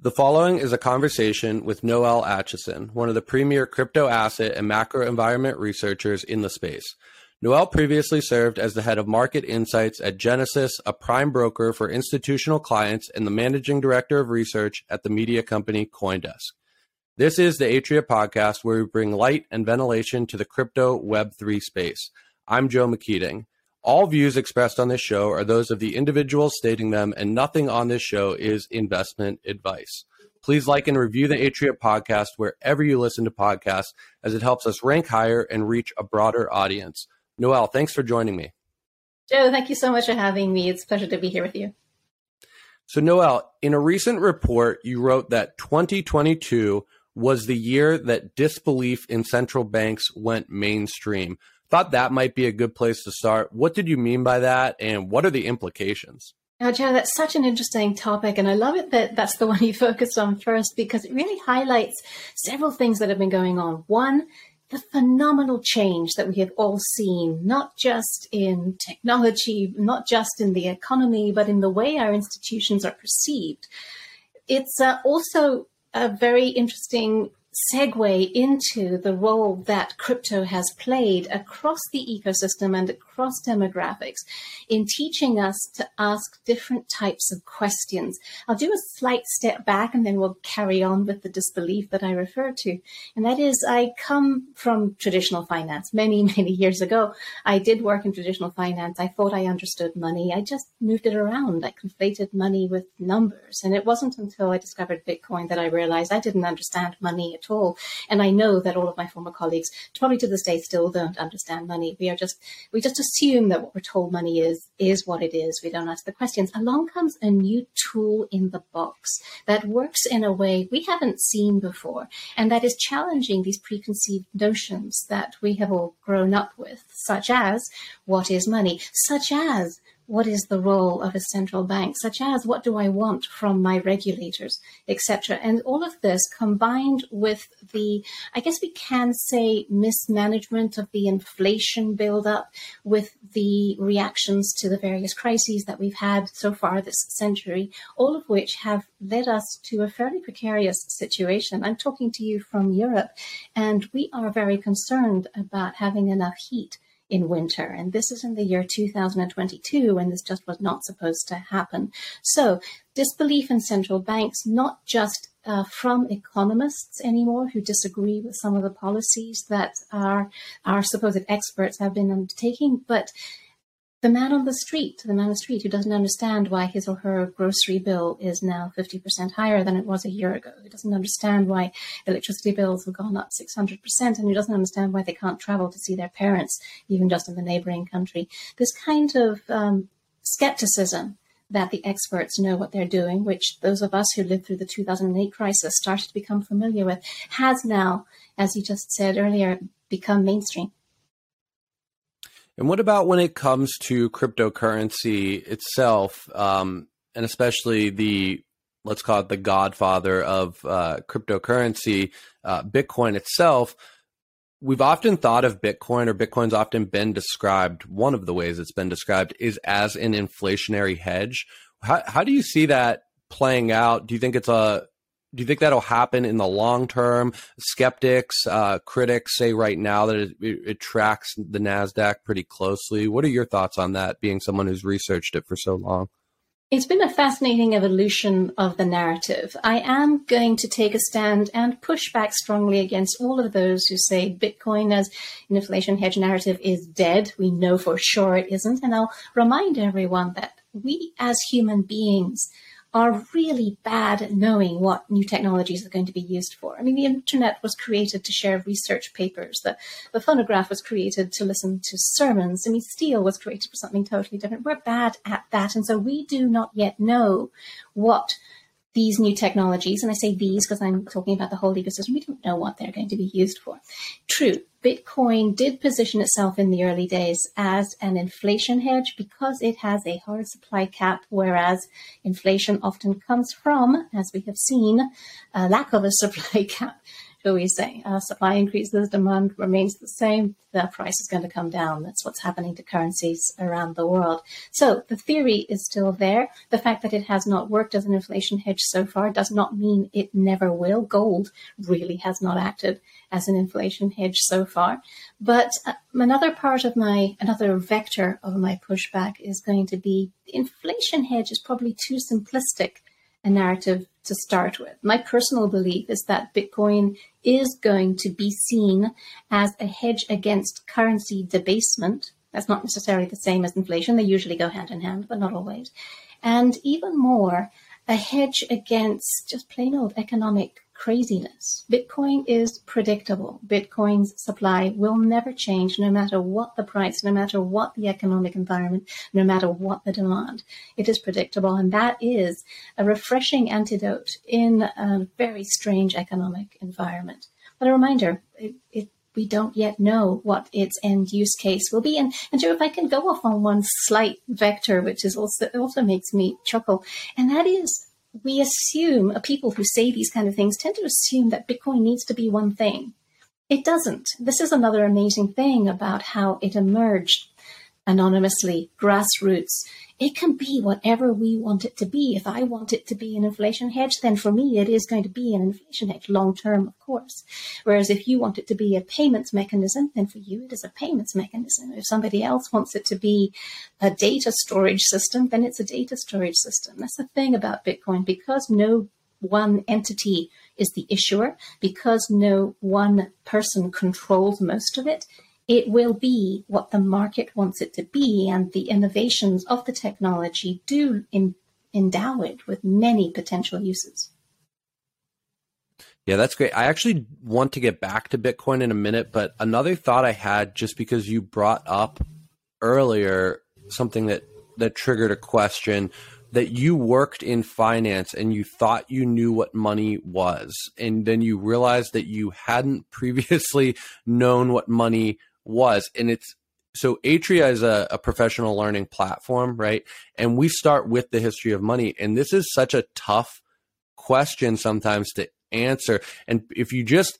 The following is a conversation with Noelle Acheson, one of the premier crypto asset and macro environment researchers in the space. Noel previously served as the head of market insights at Genesis, a prime broker for institutional clients, and the managing director of research at the media company CoinDesk. This is the Atria podcast where we bring light and ventilation to the crypto Web3 space. I'm Joe McKeating. All views expressed on this show are those of the individuals stating them, and nothing on this show is investment advice. Please like and review the Atria podcast wherever you listen to podcasts, as it helps us rank higher and reach a broader audience. Noelle, thanks for joining me. Joe, thank you so much for having me. It's a pleasure to be here with you. So, Noelle, in a recent report, you wrote that 2022 was the year that disbelief in central banks went mainstream. Thought that might be a good place to start. What did you mean by that, and what are the implications? Now, Joe, that's such an interesting topic, and I love it that that's the one you focused on first because it really highlights several things that have been going on. One, the phenomenal change that we have all seen, not just in technology, not just in the economy, but in the way our institutions are perceived. It's uh, also a very interesting segue into the role that crypto has played across the ecosystem and across demographics in teaching us to ask different types of questions. I'll do a slight step back and then we'll carry on with the disbelief that I refer to. And that is, I come from traditional finance many, many years ago. I did work in traditional finance. I thought I understood money. I just moved it around. I conflated money with numbers. And it wasn't until I discovered Bitcoin that I realized I didn't understand money at all. And I know that all of my former colleagues, probably to this day, still don't understand money. We are just, we just assume that what we're told money is, is what it is. We don't ask the questions. Along comes a new tool in the box that works in a way we haven't seen before. And that is challenging these preconceived notions that we have all grown up with, such as what is money, such as what is the role of a central bank, such as what do I want from my regulators, etc. And all of this combined with the, I guess we can say, mismanagement of the inflation buildup, with the reactions to the various crises that we've had so far this century, all of which have led us to a fairly precarious situation. I'm talking to you from Europe, and we are very concerned about having enough heat in winter. And this is in the year 2022, and this just was not supposed to happen. So, disbelief in central banks, not just uh, from economists anymore who disagree with some of the policies that our, our supposed experts have been undertaking, but the man on the street, the man on the street who doesn't understand why his or her grocery bill is now 50% higher than it was a year ago, who doesn't understand why electricity bills have gone up 600%, and who doesn't understand why they can't travel to see their parents, even just in the neighboring country. This kind of um, skepticism that the experts know what they're doing, which those of us who lived through the 2008 crisis started to become familiar with, has now, as you just said earlier, become mainstream. And what about when it comes to cryptocurrency itself, um, and especially the let's call it the godfather of uh, cryptocurrency, uh, Bitcoin itself? We've often thought of Bitcoin, or Bitcoin's often been described. One of the ways it's been described is as an inflationary hedge. How, how do you see that playing out? Do you think it's a do you think that'll happen in the long term? Skeptics, uh, critics say right now that it, it, tracks the Nasdaq pretty closely. What are your thoughts on that? Being someone who's researched it for so long. It's been a fascinating evolution of the narrative. I am going to take a stand and push back strongly against all of those who say Bitcoin as an inflation hedge narrative is dead. We know for sure it isn't. And I'll remind everyone that we as human beings are really bad at knowing what new technologies are going to be used for. I mean, the internet was created to share research papers. The, the phonograph was created to listen to sermons. I mean, steel was created for something totally different. We're bad at that. And so we do not yet know what these new technologies, and I say these because I'm talking about the whole ecosystem, we don't know what they're going to be used for. True, Bitcoin did position itself in the early days as an inflation hedge because it has a hard supply cap, whereas inflation often comes from, as we have seen, a lack of a supply cap. We say? Uh, supply increases, demand remains the same, the price is going to come down. That's what's happening to currencies around the world. So the theory is still there. The fact that it has not worked as an inflation hedge so far does not mean it never will. Gold really has not acted as an inflation hedge so far. But uh, another part of my, another vector of my pushback is going to be the inflation hedge is probably too simplistic a narrative to start with. My personal belief is that Bitcoin is going to be seen as a hedge against currency debasement. That's not necessarily the same as inflation. They usually go hand in hand, but not always. And even more, a hedge against just plain old economic craziness. Bitcoin is predictable. Bitcoin's supply will never change no matter what the price, no matter what the economic environment, no matter what the demand. It is predictable. And that is a refreshing antidote in a very strange economic environment. But a reminder, it, it we don't yet know what its end use case will be. And, and Joe, if I can go off on one slight vector, which is also also makes me chuckle, and that is we assume, uh, people who say these kind of things tend to assume that Bitcoin needs to be one thing. It doesn't. This is another amazing thing about how it emerged anonymously, grassroots. It can be whatever we want it to be. If I want it to be an inflation hedge, then for me, it is going to be an inflation hedge long term, of course. Whereas if you want it to be a payments mechanism, then for you, it is a payments mechanism. If somebody else wants it to be a data storage system, then it's a data storage system. That's the thing about Bitcoin because no one entity is the issuer, because no one person controls most of it, it will be what the market wants it to be, and the innovations of the technology do in, endow it with many potential uses. Yeah, that's great. I actually want to get back to Bitcoin in a minute, but another thought I had just because you brought up earlier something that that triggered a question that you worked in finance and you thought you knew what money was and then you realized that you hadn't previously known what money was. And it's so Atria is a, a, professional learning platform, right? And we start with the history of money. And this is such a tough question sometimes to answer. And if you just,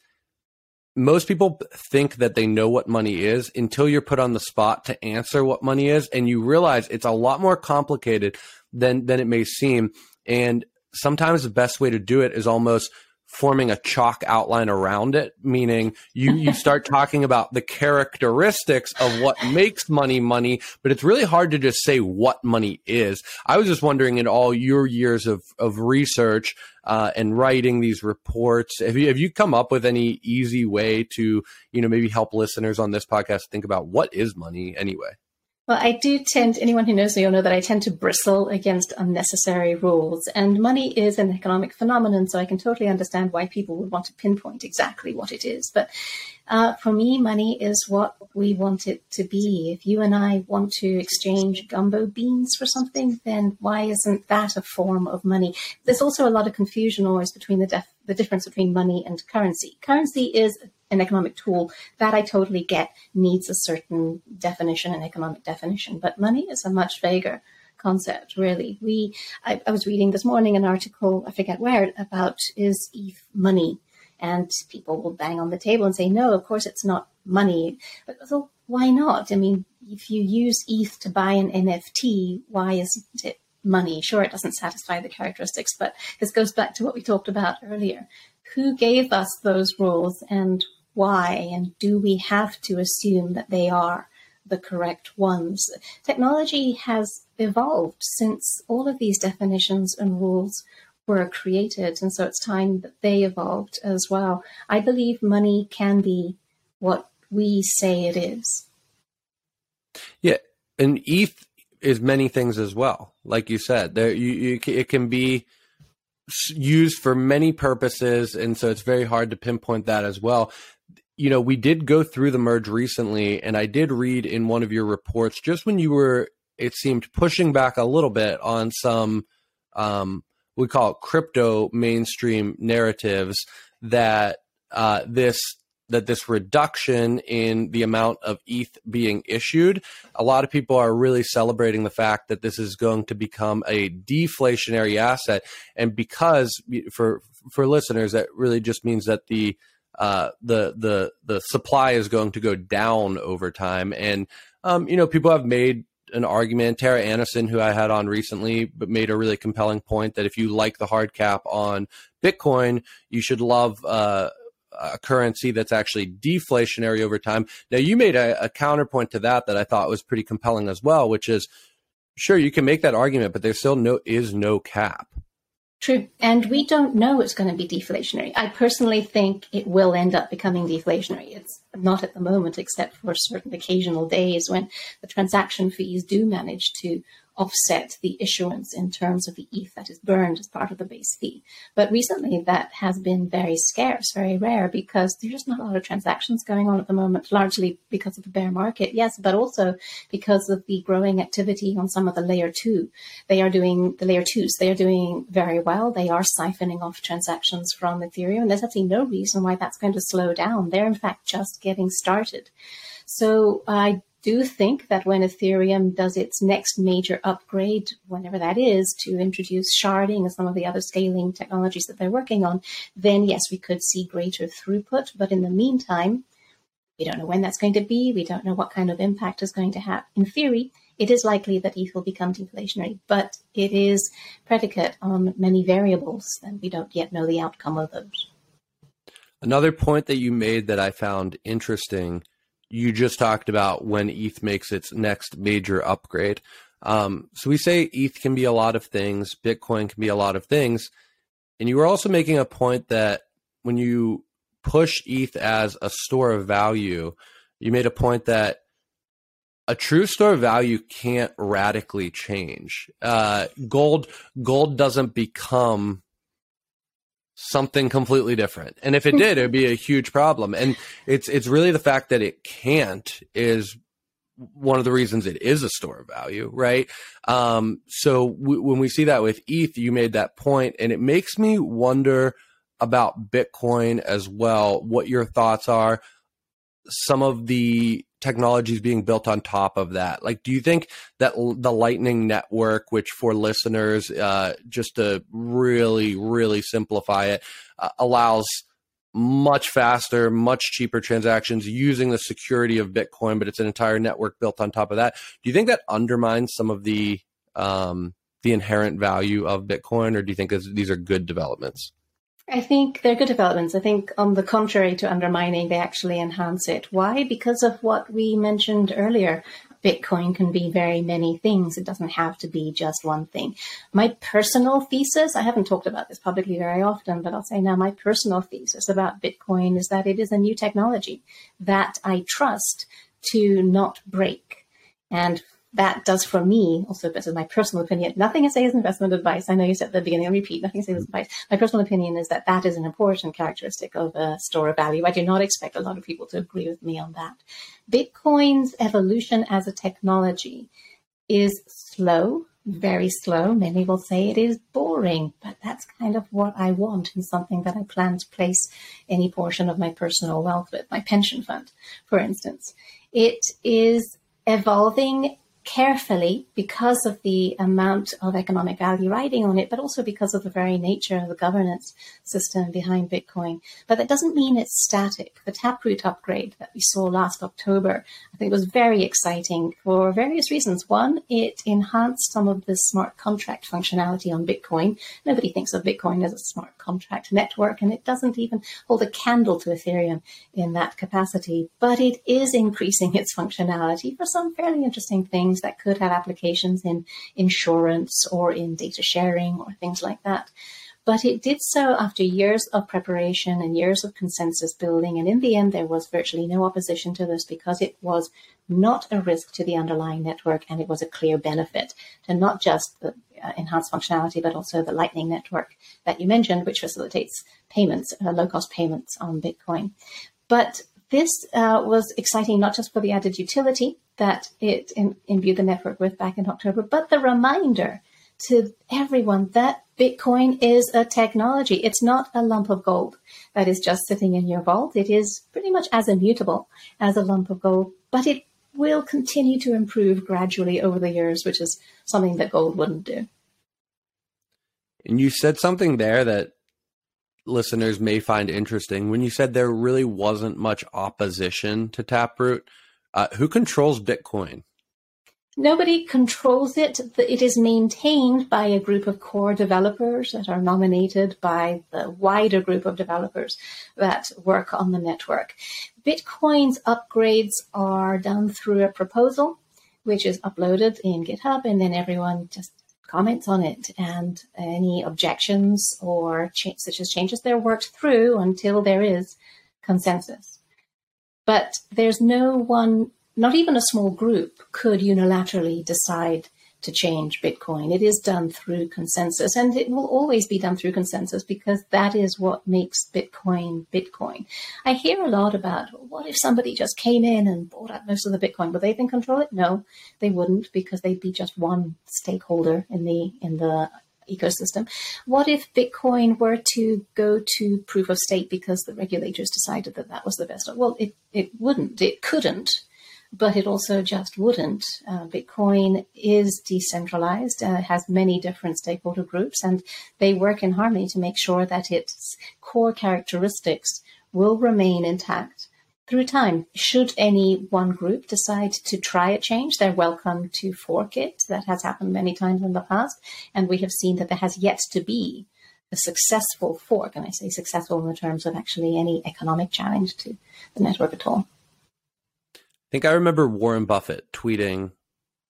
most people think that they know what money is until you're put on the spot to answer what money is. And you realize it's a lot more complicated than, than it may seem. And sometimes the best way to do it is almost forming a chalk outline around it, meaning you, you start talking about the characteristics of what makes money money, but it's really hard to just say what money is. I was just wondering in all your years of, of research uh, and writing these reports, have you, have you come up with any easy way to, you know, maybe help listeners on this podcast think about what is money anyway? Well, I do tend, anyone who knows me will know that I tend to bristle against unnecessary rules. And money is an economic phenomenon, so I can totally understand why people would want to pinpoint exactly what it is. But uh, for me, money is what we want it to be. If you and I want to exchange gumbo beans for something, then why isn't that a form of money? There's also a lot of confusion always between the, def- the difference between money and currency. Currency is an economic tool that I totally get needs a certain definition, an economic definition, but money is a much vaguer concept, really. We, I, I was reading this morning an article, I forget where, about is ETH money? And people will bang on the table and say, no, of course it's not money. But why not? I mean, if you use ETH to buy an NFT, why isn't it money? Sure, it doesn't satisfy the characteristics, but this goes back to what we talked about earlier. Who gave us those rules and why, and do we have to assume that they are the correct ones? Technology has evolved since all of these definitions and rules were created, and so it's time that they evolved as well. I believe money can be what we say it is. Yeah, and ETH is many things as well. Like you said, there you, you it can be used for many purposes, and so it's very hard to pinpoint that as well you know, we did go through the merge recently, and I did read in one of your reports just when you were, it seemed, pushing back a little bit on some, um, we call it crypto mainstream narratives that uh, this that this reduction in the amount of ETH being issued, a lot of people are really celebrating the fact that this is going to become a deflationary asset, and because for for listeners, that really just means that the uh, the the the supply is going to go down over time. And um, you know, people have made an argument. Tara Anderson, who I had on recently, but made a really compelling point that if you like the hard cap on Bitcoin, you should love uh, a currency that's actually deflationary over time. Now, you made a, a counterpoint to that that I thought was pretty compelling as well, which is sure you can make that argument, but there still no is no cap. True. And we don't know it's going to be deflationary. I personally think it will end up becoming deflationary. It's not at the moment, except for certain occasional days when the transaction fees do manage to offset the issuance in terms of the ETH that is burned as part of the base fee. But recently that has been very scarce, very rare, because there's just not a lot of transactions going on at the moment, largely because of the bear market, yes, but also because of the growing activity on some of the layer two. They are doing the layer twos, they are doing very well. They are siphoning off transactions from Ethereum. And there's absolutely no reason why that's going to slow down. They're in fact just getting started. So I do think that when Ethereum does its next major upgrade, whenever that is, to introduce sharding and some of the other scaling technologies that they're working on, then yes, we could see greater throughput. But in the meantime, we don't know when that's going to be. We don't know what kind of impact is going to have. In theory, it is likely that ETH will become deflationary, but it is predicate on many variables, and we don't yet know the outcome of those. Another point that you made that I found interesting you just talked about when ETH makes its next major upgrade. Um, so we say ETH can be a lot of things, Bitcoin can be a lot of things. And you were also making a point that when you push ETH as a store of value, you made a point that a true store of value can't radically change. Uh, gold gold doesn't become something completely different. And if it did, it would be a huge problem. And it's it's really the fact that it can't is one of the reasons it is a store of value, right? Um, so w- when we see that with ETH, you made that point, and it makes me wonder about Bitcoin as well. What your thoughts are? Some of the technologies being built on top of that. Like, do you think that the Lightning Network, which for listeners, uh, just to really, really simplify it, uh, allows much faster, much cheaper transactions using the security of Bitcoin, but it's an entire network built on top of that. Do you think that undermines some of the um, the inherent value of Bitcoin, or do you think these are good developments? I think they're good developments. I think, on the contrary to undermining, they actually enhance it. Why? Because of what we mentioned earlier. Bitcoin can be very many things. It doesn't have to be just one thing. My personal thesis, I haven't talked about this publicly very often, but I'll say now my personal thesis about Bitcoin is that it is a new technology that I trust to not break. And that does for me, also this is my personal opinion. Nothing I say is investment advice. I know you said at the beginning, I'll repeat, nothing I say is hmm. advice. My personal opinion is that that is an important characteristic of a store of value. I do not expect a lot of people to agree with me on that. Bitcoin's evolution as a technology is slow, very slow. Many will say it is boring, but that's kind of what I want in something that I plan to place any portion of my personal wealth with, my pension fund, for instance. It is evolving carefully because of the amount of economic value riding on it, but also because of the very nature of the governance system behind Bitcoin. But that doesn't mean it's static. The Taproot upgrade that we saw last October, I think was very exciting for various reasons. One, it enhanced some of the smart contract functionality on Bitcoin. Nobody thinks of Bitcoin as a smart contract network, and it doesn't even hold a candle to Ethereum in that capacity, but it is increasing its functionality for some fairly interesting things things that could have applications in insurance or in data sharing or things like that. But it did so after years of preparation and years of consensus building. And in the end, there was virtually no opposition to this because it was not a risk to the underlying network and it was a clear benefit to not just the uh, enhanced functionality, but also the Lightning Network that you mentioned, which facilitates payments, uh, low cost payments on Bitcoin. But this uh, was exciting not just for the added utility that it imbued the network with back in October, but the reminder to everyone that Bitcoin is a technology. It's not a lump of gold that is just sitting in your vault. It is pretty much as immutable as a lump of gold, but it will continue to improve gradually over the years, which is something that gold wouldn't do. And you said something there that listeners may find interesting, when you said there really wasn't much opposition to Taproot, uh, who controls Bitcoin? Nobody controls it. It is maintained by a group of core developers that are nominated by the wider group of developers that work on the network. Bitcoin's upgrades are done through a proposal, which is uploaded in GitHub, and then everyone just comments on it. And any objections or cha- such as changes, they're worked through until there is consensus. But there's no one not even a small group could unilaterally decide to change Bitcoin. It is done through consensus and it will always be done through consensus because that is what makes Bitcoin Bitcoin. I hear a lot about what if somebody just came in and bought up most of the Bitcoin? Would they then control it? No, they wouldn't because they'd be just one stakeholder in the in the ecosystem. What if Bitcoin were to go to proof of stake because the regulators decided that that was the best? Well, it, it wouldn't. It couldn't but it also just wouldn't. Uh, Bitcoin is decentralized, uh, has many different stakeholder groups, and they work in harmony to make sure that its core characteristics will remain intact through time. Should any one group decide to try a change, they're welcome to fork it. That has happened many times in the past, and we have seen that there has yet to be a successful fork, and I say successful in the terms of actually any economic challenge to the network at all. I think I remember Warren Buffett tweeting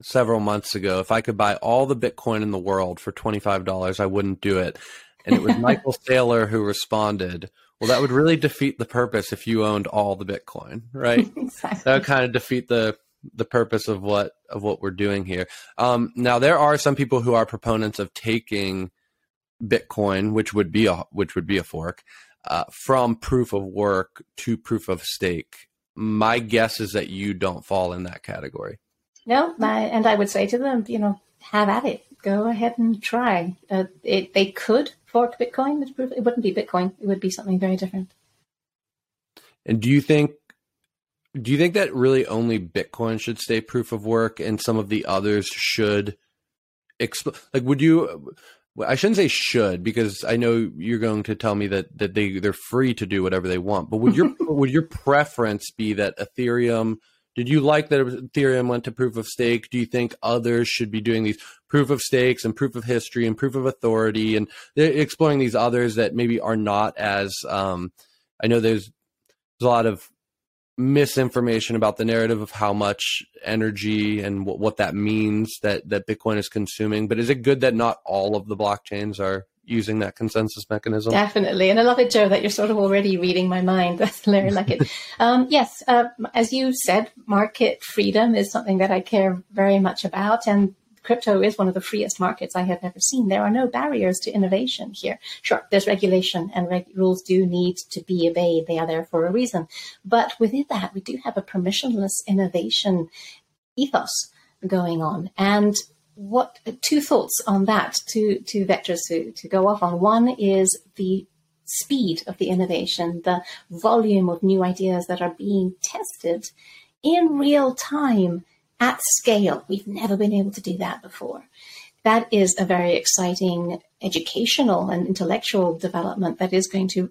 several months ago if I could buy all the Bitcoin in the world for $25, I wouldn't do it. And it was Michael Saylor who responded, well, that would really defeat the purpose if you owned all the Bitcoin, right? exactly. That would kind of defeat the the purpose of what of what we're doing here. Um, now, there are some people who are proponents of taking Bitcoin, which would be a which would be a fork, uh, from proof of work to proof of stake my guess is that you don't fall in that category. No, my, and I would say to them, you know, have at it. Go ahead and try. Uh, it, they could fork Bitcoin, it wouldn't be Bitcoin. It would be something very different. And do you think do you think that really only Bitcoin should stay proof of work and some of the others should exp- like would you I shouldn't say should because I know you're going to tell me that that they they're free to do whatever they want. But would your would your preference be that Ethereum? Did you like that Ethereum went to proof of stake? Do you think others should be doing these proof of stakes and proof of history and proof of authority and exploring these others that maybe are not as um, I know there's there's a lot of misinformation about the narrative of how much energy and what, what that means that that Bitcoin is consuming. But is it good that not all of the blockchains are using that consensus mechanism? Definitely, and I love it, Joe, that you're sort of already reading my mind. That's very like it. um, yes, uh, as you said, market freedom is something that I care very much about, and crypto is one of the freest markets I have ever seen. There are no barriers to innovation here. Sure, there's regulation and reg- rules do need to be obeyed. They are there for a reason. But within that, we do have a permissionless innovation ethos going on. And what two thoughts on that, two, two vectors to, to go off on. One is the speed of the innovation, the volume of new ideas that are being tested in real time at scale. We've never been able to do that before. That is a very exciting educational and intellectual development that is going to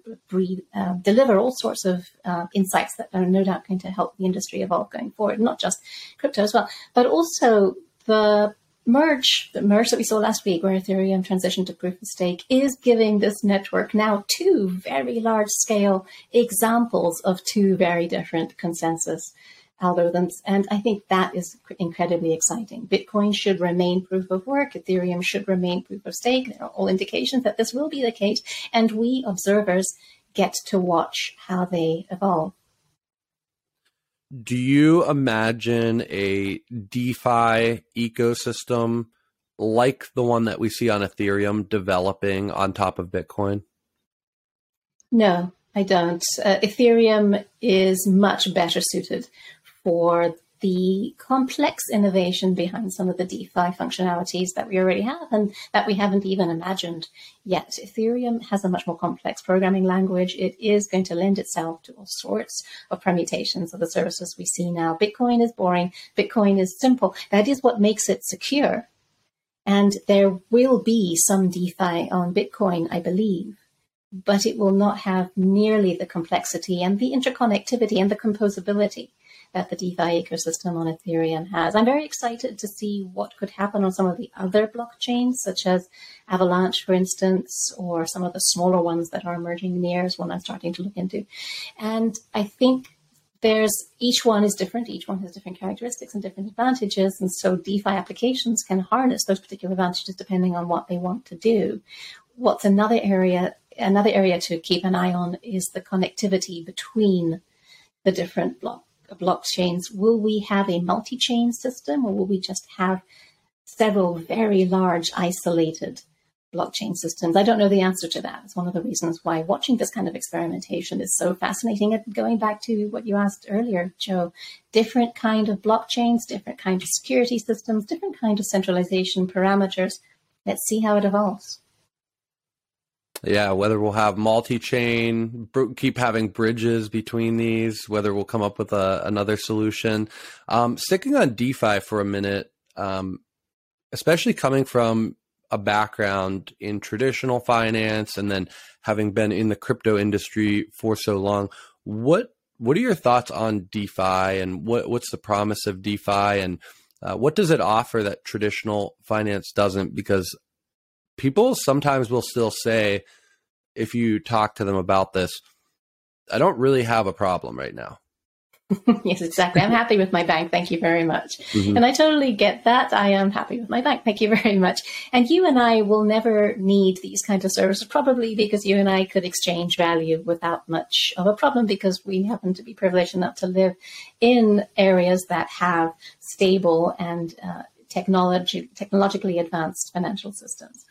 uh, deliver all sorts of uh, insights that are no doubt going to help the industry evolve going forward, not just crypto as well, but also the merge, the merge that we saw last week where Ethereum transitioned to proof of stake is giving this network now two very large scale examples of two very different consensus algorithms. And I think that is incredibly exciting. Bitcoin should remain proof of work. Ethereum should remain proof of stake. There are all indications that this will be the case. And we observers get to watch how they evolve. Do you imagine a DeFi ecosystem like the one that we see on Ethereum developing on top of Bitcoin? No, I don't. Uh, Ethereum is much better suited for the complex innovation behind some of the DeFi functionalities that we already have and that we haven't even imagined yet. Ethereum has a much more complex programming language. It is going to lend itself to all sorts of permutations of the services we see now. Bitcoin is boring. Bitcoin is simple. That is what makes it secure. And there will be some DeFi on Bitcoin, I believe. but it will not have nearly the complexity and the interconnectivity and the composability that the DeFi ecosystem on Ethereum has. I'm very excited to see what could happen on some of the other blockchains, such as Avalanche, for instance, or some of the smaller ones that are emerging. Near is one I'm starting to look into. And I think there's each one is different. Each one has different characteristics and different advantages. And so DeFi applications can harness those particular advantages depending on what they want to do. What's another area, another area to keep an eye on is the connectivity between the different block, blockchains. Will we have a multi-chain system or will we just have several very large isolated blockchain systems? I don't know the answer to that. It's one of the reasons why watching this kind of experimentation is so fascinating. And going back to what you asked earlier, Joe, different kind of blockchains, different kind of security systems, different kind of centralization parameters. Let's see how it evolves. Yeah, whether we'll have multi-chain, keep having bridges between these, whether we'll come up with a, another solution. Um, sticking on DeFi for a minute, um, especially coming from a background in traditional finance and then having been in the crypto industry for so long, what what are your thoughts on DeFi and what what's the promise of DeFi and uh, what does it offer that traditional finance doesn't? Because people sometimes will still say, if you talk to them about this, I don't really have a problem right now. yes, exactly. I'm happy with my bank. Thank you very much. Mm-hmm. And I totally get that. I am happy with my bank. Thank you very much. And you and I will never need these kinds of services, probably because you and I could exchange value without much of a problem because we happen to be privileged enough to live in areas that have stable and uh, technology, technologically advanced financial systems.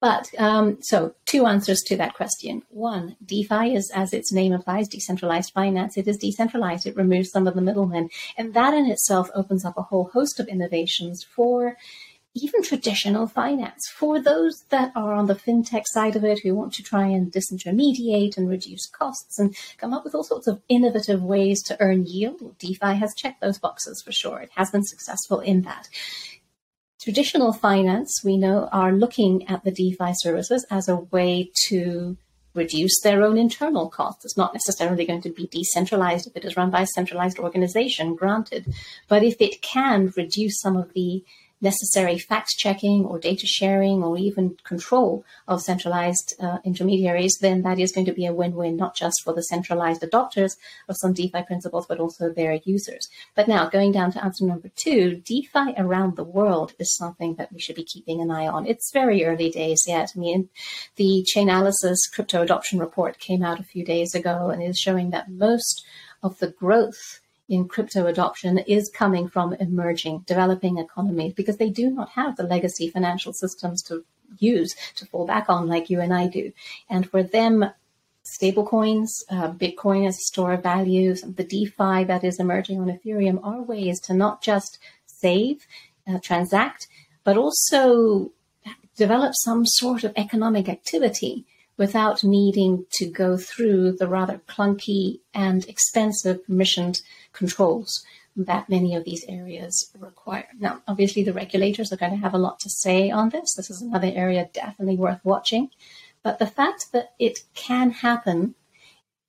But um, so, two answers to that question. One, DeFi is, as its name implies, decentralized finance. It is decentralized. It removes some of the middlemen, and that in itself opens up a whole host of innovations for even traditional finance. For those that are on the fintech side of it who want to try and disintermediate and reduce costs and come up with all sorts of innovative ways to earn yield, DeFi has checked those boxes for sure. It has been successful in that. Traditional finance, we know, are looking at the DeFi services as a way to reduce their own internal costs. It's not necessarily going to be decentralized if it is run by a centralized organization, granted. But if it can reduce some of the necessary fact checking or data sharing or even control of centralized uh, intermediaries, then that is going to be a win win, not just for the centralized adopters of some DeFi principles, but also their users. But now, going down to answer number two, DeFi around the world is something that we should be keeping an eye on. It's very early days yet. I mean, the Chainalysis crypto adoption report came out a few days ago and is showing that most of the growth in crypto adoption is coming from emerging, developing economies because they do not have the legacy financial systems to use to fall back on like you and I do. And for them, stablecoins, uh, Bitcoin as a store of value, the DeFi that is emerging on Ethereum are ways to not just save, uh, transact, but also develop some sort of economic activity without needing to go through the rather clunky and expensive permissioned controls that many of these areas require. Now, obviously, the regulators are going to have a lot to say on this. This is another area definitely worth watching. But the fact that it can happen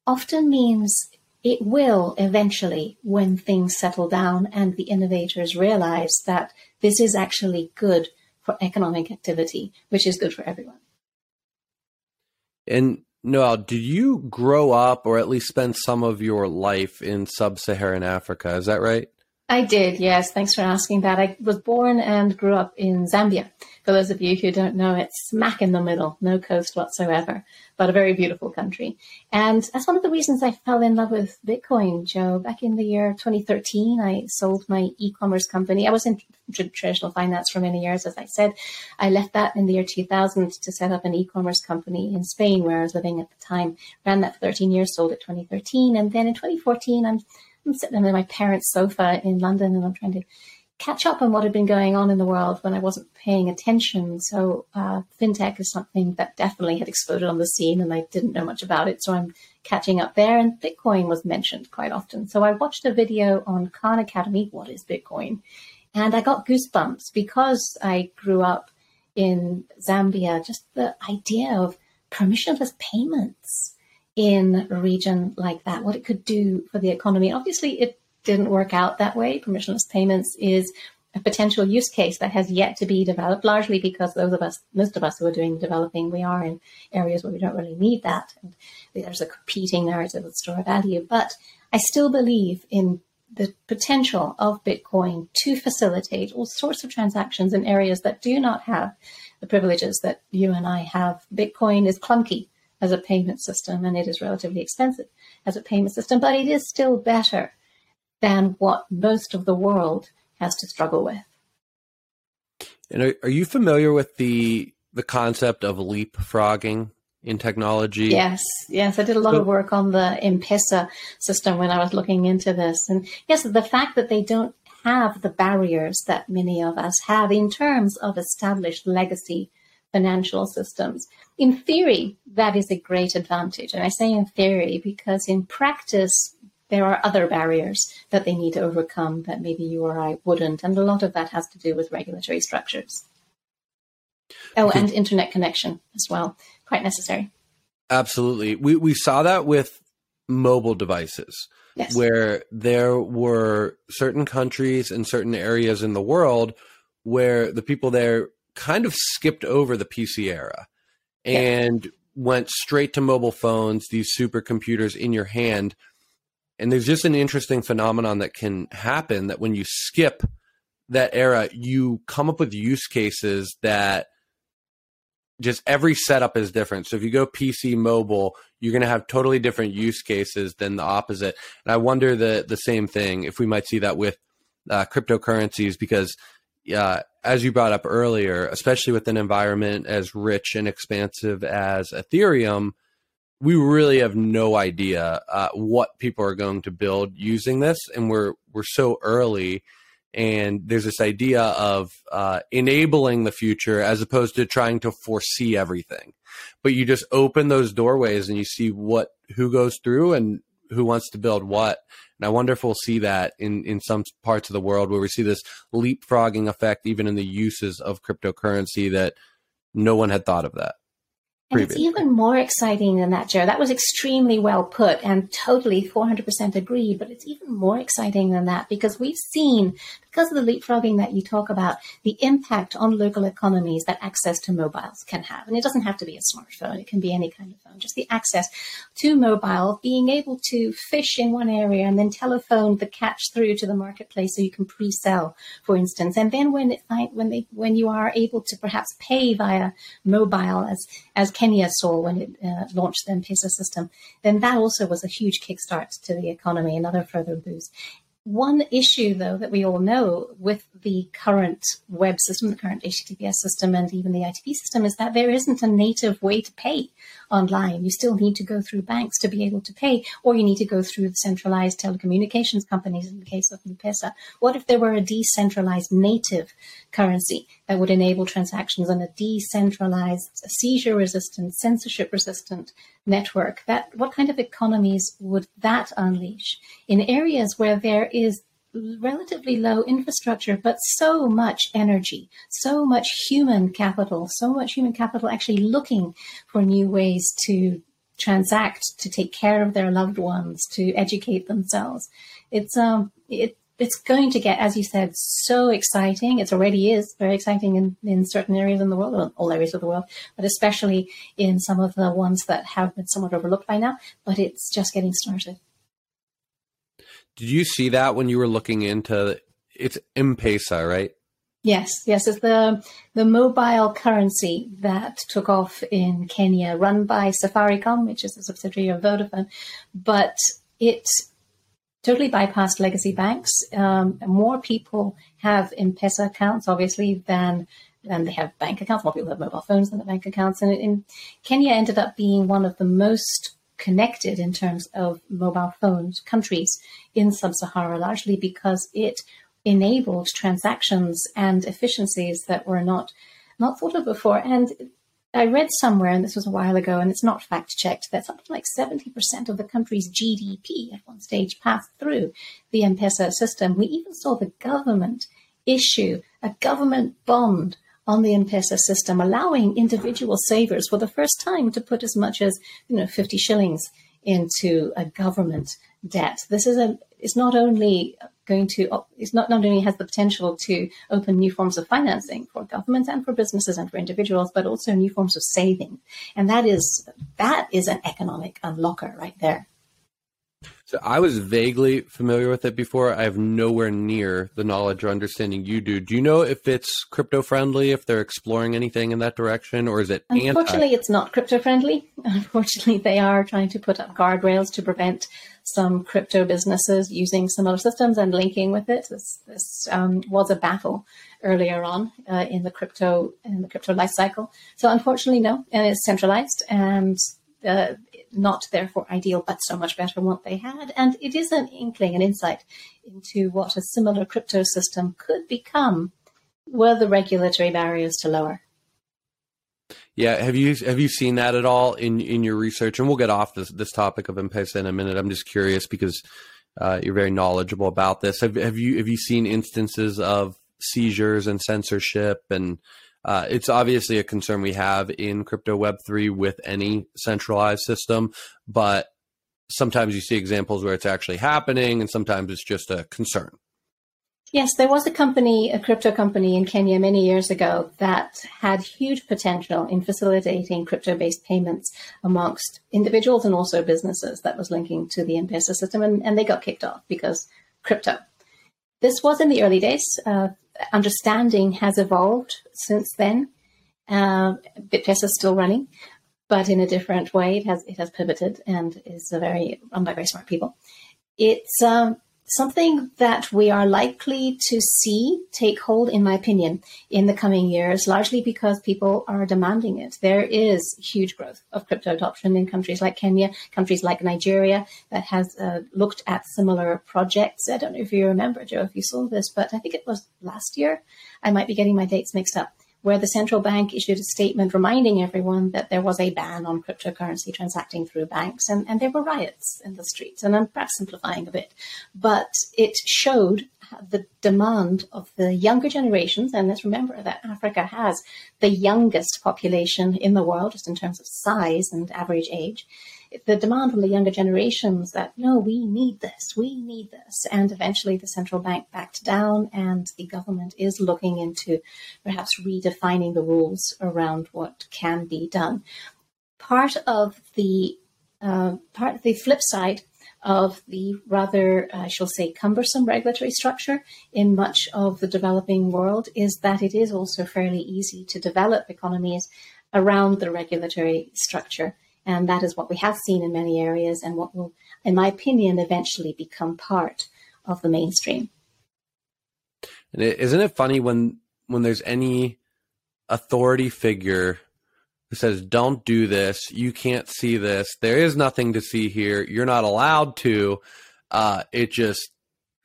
often means it will eventually when things settle down and the innovators realize that this is actually good for economic activity, which is good for everyone. And Noelle, did you grow up or at least spend some of your life in sub Saharan Africa? Is that right? I did, yes. Thanks for asking that. I was born and grew up in Zambia. For those of you who don't know, it's smack in the middle, no coast whatsoever, but a very beautiful country. And that's one of the reasons I fell in love with Bitcoin, Joe. Back in the year 2013, I sold my e-commerce company. I was in traditional finance for many years, as I said. I left that in the year 2000 to set up an e-commerce company in Spain, where I was living at the time. Ran that for 13 years, sold it 2013, and then in 2014, I'm I'm sitting on my parents' sofa in London and I'm trying to catch up on what had been going on in the world when I wasn't paying attention. So uh, fintech is something that definitely had exploded on the scene, and I didn't know much about it. So I'm catching up there. And Bitcoin was mentioned quite often. So I watched a video on Khan Academy. What is Bitcoin? And I got goosebumps because I grew up in Zambia. Just the idea of permissionless payments in a region like that, what it could do for the economy. Obviously, it didn't work out that way. Permissionless payments is a potential use case that has yet to be developed, largely because those of us, most of us who are doing developing, we are in areas where we don't really need that. And there's a competing narrative of store value. But I still believe in the potential of Bitcoin to facilitate all sorts of transactions in areas that do not have the privileges that you and I have. Bitcoin is clunky as a payment system and it is relatively expensive as a payment system, but it is still better than what most of the world has to struggle with. And are, are you familiar with the the concept of leapfrogging in technology? Yes, yes. I did a lot so, of work on the M-Pesa system when I was looking into this. And yes, the fact that they don't have the barriers that many of us have in terms of established legacy financial systems. In theory, that is a great advantage. And I say in theory because in practice, there are other barriers that they need to overcome that maybe you or I wouldn't. And a lot of that has to do with regulatory structures. Oh, and internet connection as well. Quite necessary. Absolutely. We, we saw that with mobile devices, yes. where there were certain countries and certain areas in the world where the people there kind of skipped over the PC era and yeah. went straight to mobile phones, these supercomputers in your hand and there's just an interesting phenomenon that can happen that when you skip that era, you come up with use cases that just every setup is different. So if you go PC mobile, you're going to have totally different use cases than the opposite. And I wonder the the same thing if we might see that with uh, cryptocurrencies because uh, as you brought up earlier, especially with an environment as rich and expansive as Ethereum, we really have no idea uh, what people are going to build using this, and we're we're so early. And there's this idea of uh, enabling the future as opposed to trying to foresee everything. But you just open those doorways and you see what who goes through and who wants to build what. And I wonder if we'll see that in, in some parts of the world where we see this leapfrogging effect, even in the uses of cryptocurrency, that no one had thought of that. And it's even more exciting than that, Joe. That was extremely well put and totally 400% agree. But it's even more exciting than that because we've seen, because of the leapfrogging that you talk about, the impact on local economies that access to mobiles can have. And it doesn't have to be a smartphone, it can be any kind of phone. Just the access to mobile, being able to fish in one area and then telephone the catch through to the marketplace so you can pre sell, for instance. And then when, it, when, they, when you are able to perhaps pay via mobile as, as Kenya saw when it uh, launched the M-Pesa system, then that also was a huge kickstart to the economy, another further boost. One issue, though, that we all know with the current web system, the current HTTPS system, and even the ITP system is that there isn't a native way to pay online. You still need to go through banks to be able to pay, or you need to go through the centralized telecommunications companies in the case of M-Pesa. What if there were a decentralized native currency that would enable transactions on a decentralized, seizure resistant, censorship resistant network? That what kind of economies would that unleash in areas where there is relatively low infrastructure, but so much energy, so much human capital, so much human capital actually looking for new ways to transact, to take care of their loved ones, to educate themselves. It's um it it's going to get, as you said, so exciting. It already is very exciting in, in certain areas in the world, all areas of the world, but especially in some of the ones that have been somewhat overlooked by now. But it's just getting started. Did you see that when you were looking into it's M-Pesa, right? Yes, yes, it's the the mobile currency that took off in Kenya, run by Safaricom, which is a subsidiary of Vodafone, but it totally bypassed legacy banks. Um, more people have M-Pesa accounts, obviously, than than they have bank accounts. More people have mobile phones than the bank accounts, and in Kenya ended up being one of the most connected in terms of mobile phones countries in sub-Sahara, largely because it enabled transactions and efficiencies that were not not thought of before. And I read somewhere, and this was a while ago, and it's not fact checked, that something like 70% of the country's GDP at one stage passed through the M Pesa system. We even saw the government issue a government bond on the M-Pesa system, allowing individual savers for the first time to put as much as you know 50 shillings into a government debt. This is a it's not only going to it's not, not only has the potential to open new forms of financing for governments and for businesses and for individuals, but also new forms of saving. And that is that is an economic unlocker right there. So I was vaguely familiar with it before. I have nowhere near the knowledge or understanding you do. Do you know if it's crypto friendly, if they're exploring anything in that direction, or is it Unfortunately, anti- it's not crypto friendly. Unfortunately, they are trying to put up guardrails to prevent some crypto businesses using similar systems and linking with it. This, this um, was a battle earlier on uh, in the crypto in the crypto life cycle. So unfortunately, no, and it's centralized and uh, not therefore ideal, but so much better than what they had. And it is an inkling, an insight into what a similar crypto system could become were the regulatory barriers to lower. Yeah, have you have you seen that at all in in your research? And we'll get off this this topic of M-Pesa in a minute. I'm just curious because uh, you're very knowledgeable about this. Have, have you have you seen instances of seizures and censorship and uh, it's obviously a concern we have in crypto Web3 with any centralized system, but sometimes you see examples where it's actually happening and sometimes it's just a concern. Yes, there was a company, a crypto company in Kenya many years ago that had huge potential in facilitating crypto based payments amongst individuals and also businesses that was linking to the M-Pesa system, and, and they got kicked off because crypto. This was in the early days. Uh, understanding has evolved since then. Uh, BitPesa is still running, but in a different way. It has it has pivoted and is a very run by very smart people. It's um, something that we are likely to see take hold, in my opinion, in the coming years, largely because people are demanding it. There is huge growth of crypto adoption in countries like Kenya, countries like Nigeria that has uh, looked at similar projects. I don't know if you remember, Joe, if you saw this, but I think it was last year. I might be getting my dates mixed up where the central bank issued a statement reminding everyone that there was a ban on cryptocurrency transacting through banks, and, and there were riots in the streets. And I'm perhaps simplifying a bit, but it showed the demand of the younger generations. And let's remember that Africa has the youngest population in the world, just in terms of size and average age the demand from the younger generations that no, we need this, we need this, and eventually the central bank backed down, and the government is looking into perhaps redefining the rules around what can be done. Part of the uh, part the flip side of the rather, I shall say, cumbersome regulatory structure in much of the developing world is that it is also fairly easy to develop economies around the regulatory structure. And that is what we have seen in many areas and what will, in my opinion, eventually become part of the mainstream. And isn't it funny when when there's any authority figure who says, "Don't do this. You can't see this. There is nothing to see here. You're not allowed to." Uh, it just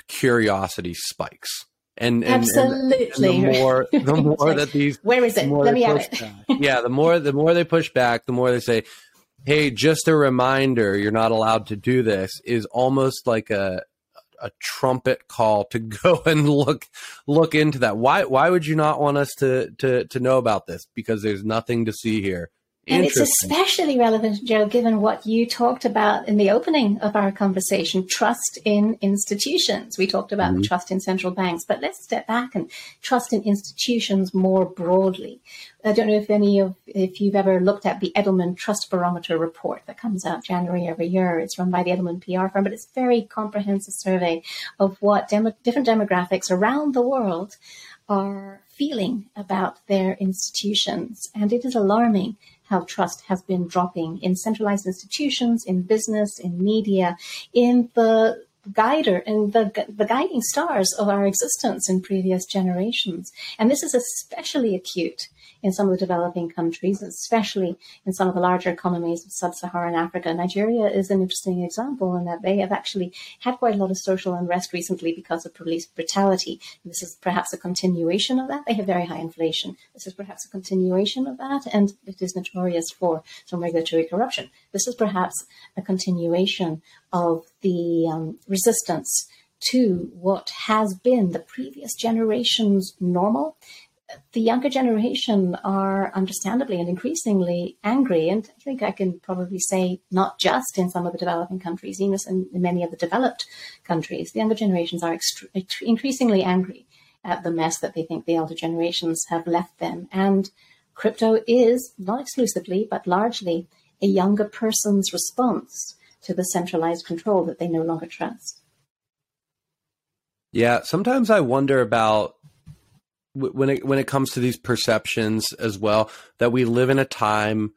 curiosity spikes. And, and absolutely, and, and the more the more that these where is it? Let me have it. yeah, the more the more they push back, the more they say, hey, just a reminder, you're not allowed to do this, is almost like a a trumpet call to go and look look into that. Why why would you not want us to to to know about this? Because there's nothing to see here. And it's especially relevant, Joe, given what you talked about in the opening of our conversation trust in institutions. We talked about mm-hmm. trust in central banks, but let's step back and trust in institutions more broadly. I don't know if any of if you've ever looked at the Edelman Trust Barometer report that comes out January every year. It's run by the Edelman PR firm, but it's a very comprehensive survey of what demo, different demographics around the world are feeling about their institutions, and it is alarming how trust has been dropping in centralized institutions, in business, in media, in the guider and the, the guiding stars of our existence in previous generations. And this is especially acute in some of the developing countries, especially in some of the larger economies of sub-Saharan Africa. Nigeria is an interesting example in that they have actually had quite a lot of social unrest recently because of police brutality. This is perhaps a continuation of that. They have very high inflation. This is perhaps a continuation of that, and it is notorious for some regulatory corruption. This is perhaps a continuation of the um, resistance to what has been the previous generation's normal the younger generation are understandably and increasingly angry. And I think I can probably say not just in some of the developing countries, even in many of the developed countries, the younger generations are extre- increasingly angry at the mess that they think the elder generations have left them. And crypto is not exclusively, but largely a younger person's response to the centralized control that they no longer trust. Yeah, sometimes I wonder about when it when it comes to these perceptions as well that we live in a time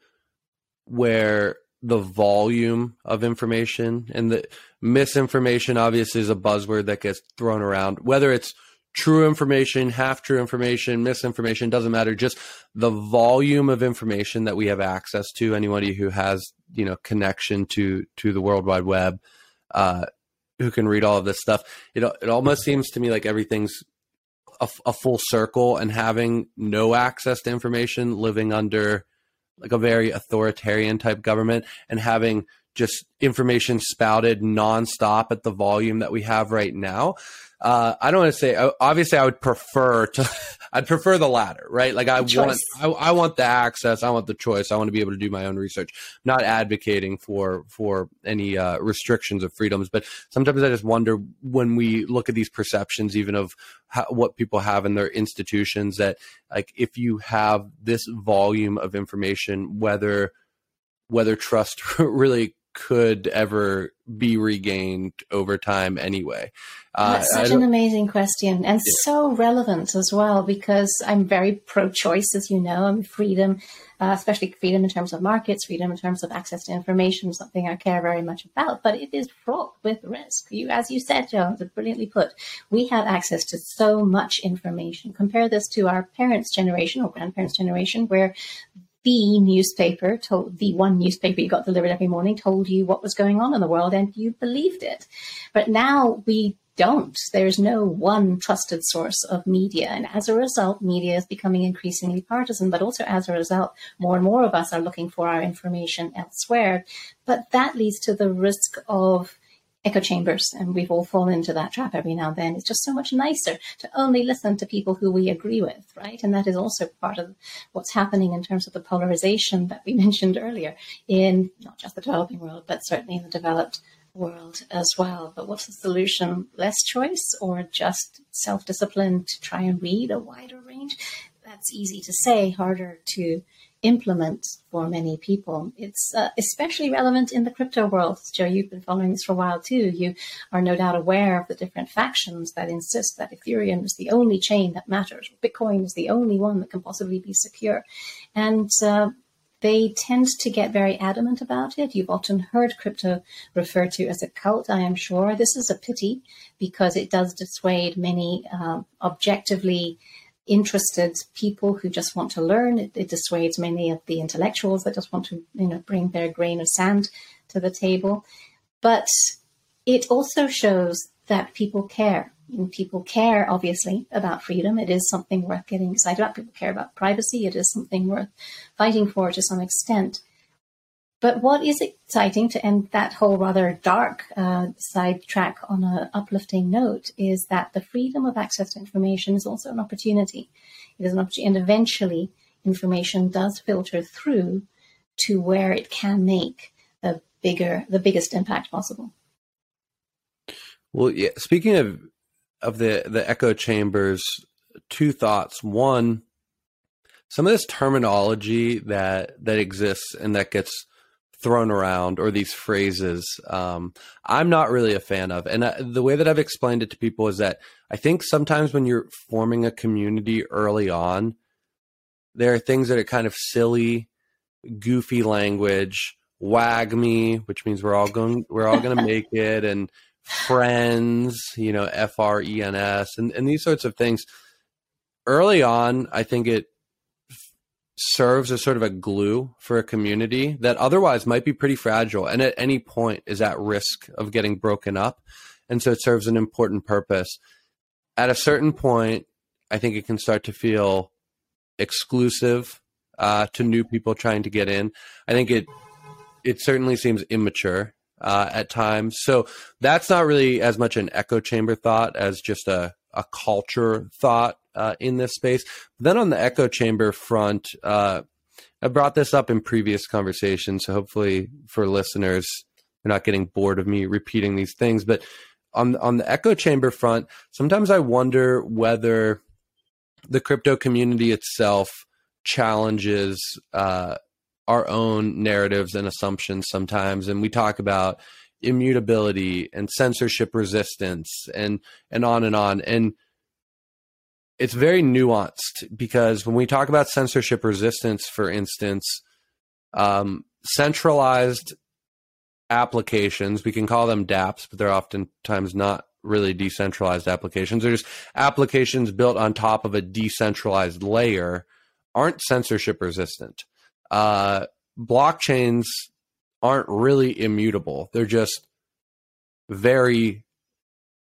where the volume of information and the misinformation obviously is a buzzword that gets thrown around. Whether it's true information half true information misinformation doesn't matter. Just the volume of information that we have access to. Anybody who has you know connection to to the world wide web uh who can read all of this stuff. It it almost seems to me like everything's a, a full circle and having no access to information, living under like a very authoritarian type government, and having just information spouted nonstop at the volume that we have right now uh, I don't want to say. Obviously, I would prefer to. I'd prefer the latter, right? Like I want, I, I, want the access. I want the choice. I want to be able to do my own research. I'm not advocating for for any uh, restrictions of freedoms, but sometimes I just wonder when we look at these perceptions, even of how, what people have in their institutions, that like if you have this volume of information, whether whether trust really could ever be regained over time anyway? Uh, That's such an amazing question and yeah. so relevant as well because I'm very pro choice, as you know. I'm freedom, uh, especially freedom in terms of markets, freedom in terms of access to information, something I care very much about, but it is fraught with risk. You, as you said, Jones, brilliantly put, we have access to so much information. Compare this to our parents' generation or grandparents' generation, where the newspaper told the one newspaper you got delivered every morning told you what was going on in the world and you believed it. But now we don't. There's no one trusted source of media. And as a result, media is becoming increasingly partisan, but also as a result, more and more of us are looking for our information elsewhere. But that leads to the risk of echo chambers, and we've all fallen into that trap every now and then. It's just so much nicer to only listen to people who we agree with, right? And that is also part of what's happening in terms of the polarization that we mentioned earlier in not just the developing world, but certainly in the developed world as well. But what's the solution? Less choice or just self discipline to try and read a wider range? That's easy to say, harder to implement for many people. It's uh, especially relevant in the crypto world. Joe, you've been following this for a while too. You are no doubt aware of the different factions that insist that Ethereum is the only chain that matters. Bitcoin is the only one that can possibly be secure. And uh, they tend to get very adamant about it. You've often heard crypto referred to as a cult, I am sure. This is a pity because it does dissuade many uh, objectively interested people who just want to learn. It, it, dissuades many of the intellectuals that just want to, you know, bring their grain of sand to the table. But it also shows that people care. And people care, obviously, about freedom. It is something worth getting excited about. People care about privacy. It is something worth fighting for to some extent. But what is exciting to end that whole rather dark uh, sidetrack on an uplifting note is that the freedom of access to information is also an opportunity. It is an opportunity, and eventually, information does filter through to where it can make the bigger, the biggest impact possible. Well, yeah. Speaking of of the the echo chambers, two thoughts. One, some of this terminology that that exists and that gets thrown around or these phrases um, i'm not really a fan of. And I, the way that i've explained it to people is that i think sometimes when you're forming a community early on there are things that are kind of silly goofy language WAGMI which means we're all going we're all going to make it and friends you know f-r-e-n-s and, and these sorts of things. Early on i think it serves as sort of a glue for a community that otherwise might be pretty fragile and at any point is at risk of getting broken up. And so it serves an important purpose. At a certain point, I think it can start to feel exclusive uh, to new people trying to get in. I think it it certainly seems immature uh, at times. So that's not really as much an echo chamber thought as just a, a culture thought uh, in this space. Then on the echo chamber front, uh, I brought this up in previous conversations, so hopefully for listeners, you're not getting bored of me repeating these things. But on on the echo chamber front, sometimes I wonder whether the crypto community itself challenges uh, our own narratives and assumptions sometimes, and we talk about immutability and censorship resistance and and on and on and it's very nuanced because when we talk about censorship resistance for instance um, centralized applications we can call them dapps but they're oftentimes not really decentralized applications they're just applications built on top of a decentralized layer aren't censorship resistant uh, blockchains aren't really immutable. They're just very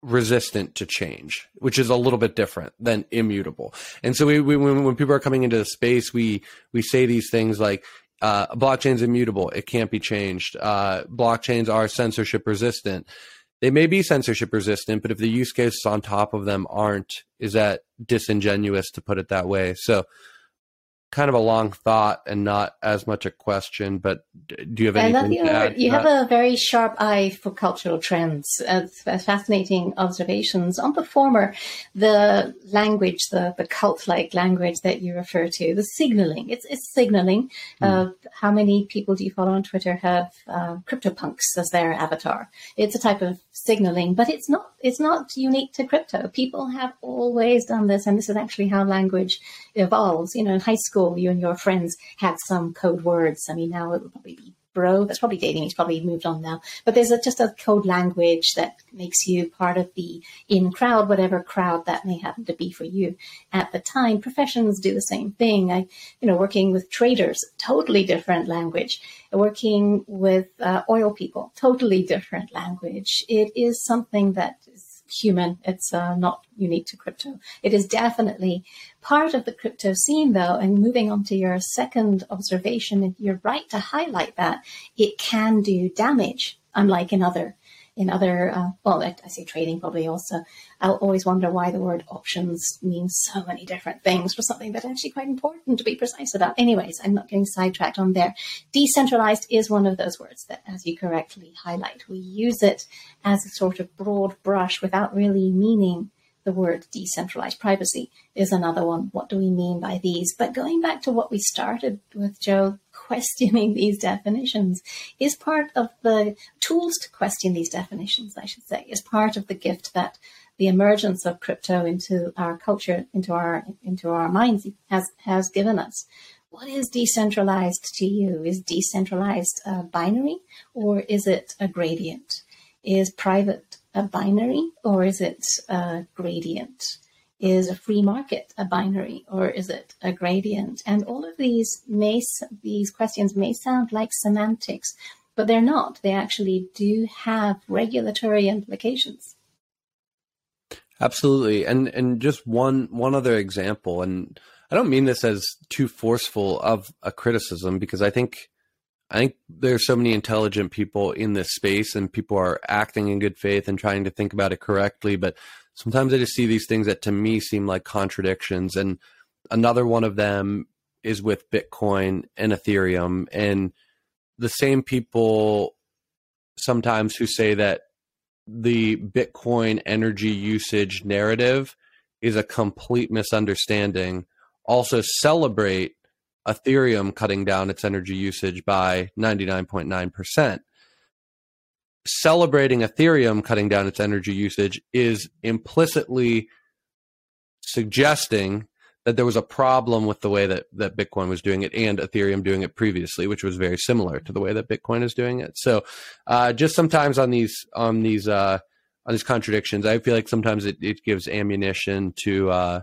resistant to change, which is a little bit different than immutable. And so we, we when, when people are coming into the space, we we say these things like uh, blockchain's immutable; it can't be changed. Uh, blockchains are censorship resistant. They may be censorship resistant, but if the use cases on top of them aren't, is that disingenuous to put it that way? So kind of a long thought and not as much a question, but do you have anything I love your, You have a very sharp eye for cultural trends. Uh, fascinating observations. On the former, the language, the, the cult-like language that you refer to, the signaling, it's, it's signaling. Mm. Uh, how many people do you follow on Twitter have uh, CryptoPunks as their avatar? It's a type of signaling, but it's not, it's not unique to crypto. People have always done this, and this is actually how language evolves. You know, in high school, school, you and your friends had some code words. I mean, now it would probably be bro. That's probably dating. He's probably moved on now. But there's a, just a code language that makes you part of the in crowd, whatever crowd that may happen to be for you at the time. Professions do the same thing. I, you know, working with traders, totally different language. Working with uh, oil people, totally different language. It is something that human. It's uh, not unique to crypto. It is definitely part of the crypto scene, though. And moving on to your second observation, you're right to highlight that it can do damage, unlike in other in other, uh, well, I, I, say trading probably also. I'll always wonder why the word options means so many different things for something that's actually quite important to be precise about. Anyways, I'm not getting sidetracked on there. Decentralized is one of those words that, as you correctly highlight, we use it as a sort of broad brush without really meaning the word decentralized privacy is another one. What do we mean by these? But going back to what we started with, Joe, questioning these definitions is part of the tools to question these definitions, I should say, is part of the gift that the emergence of crypto into our culture, into our into our minds has has given us. What is decentralized to you? Is decentralized a binary or is it a gradient? Is private a binary or is it a gradient? Is a free market a binary or is it a gradient? And all of these may these questions may sound like semantics, but they're not. They actually do have regulatory implications. Absolutely. And and just one one other example and I don't mean this as too forceful of a criticism because I think I think there's so many intelligent people in this space and people are acting in good faith and trying to think about it correctly, but sometimes I just see these things that to me seem like contradictions. And another one of them is with Bitcoin and Ethereum. And the same people sometimes who say that the Bitcoin energy usage narrative is a complete misunderstanding also celebrate Ethereum cutting down its energy usage by 99.9% celebrating Ethereum cutting down its energy usage is implicitly suggesting that there was a problem with the way that, that Bitcoin was doing it and Ethereum doing it previously, which was very similar to the way that Bitcoin is doing it. So, uh, just sometimes on these on these uh, on these contradictions, I feel like sometimes it, it gives ammunition to uh,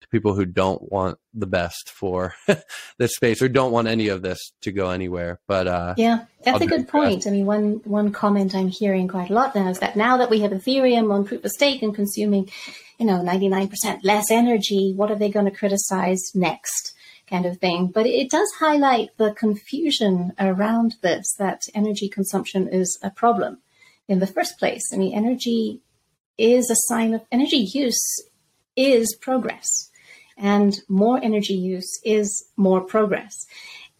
to people who don't want the best for this space or don't want any of this to go anywhere. But uh, yeah, that's I'll a good point. I mean, one one comment I'm hearing quite a lot now is that now that we have Ethereum on proof of stake and consuming, you know, 99% less energy, what are they going to criticize next? Kind of thing. But it does highlight the confusion around this that energy consumption is a problem in the first place. I mean, energy is a sign of energy use is progress And more energy use is more progress.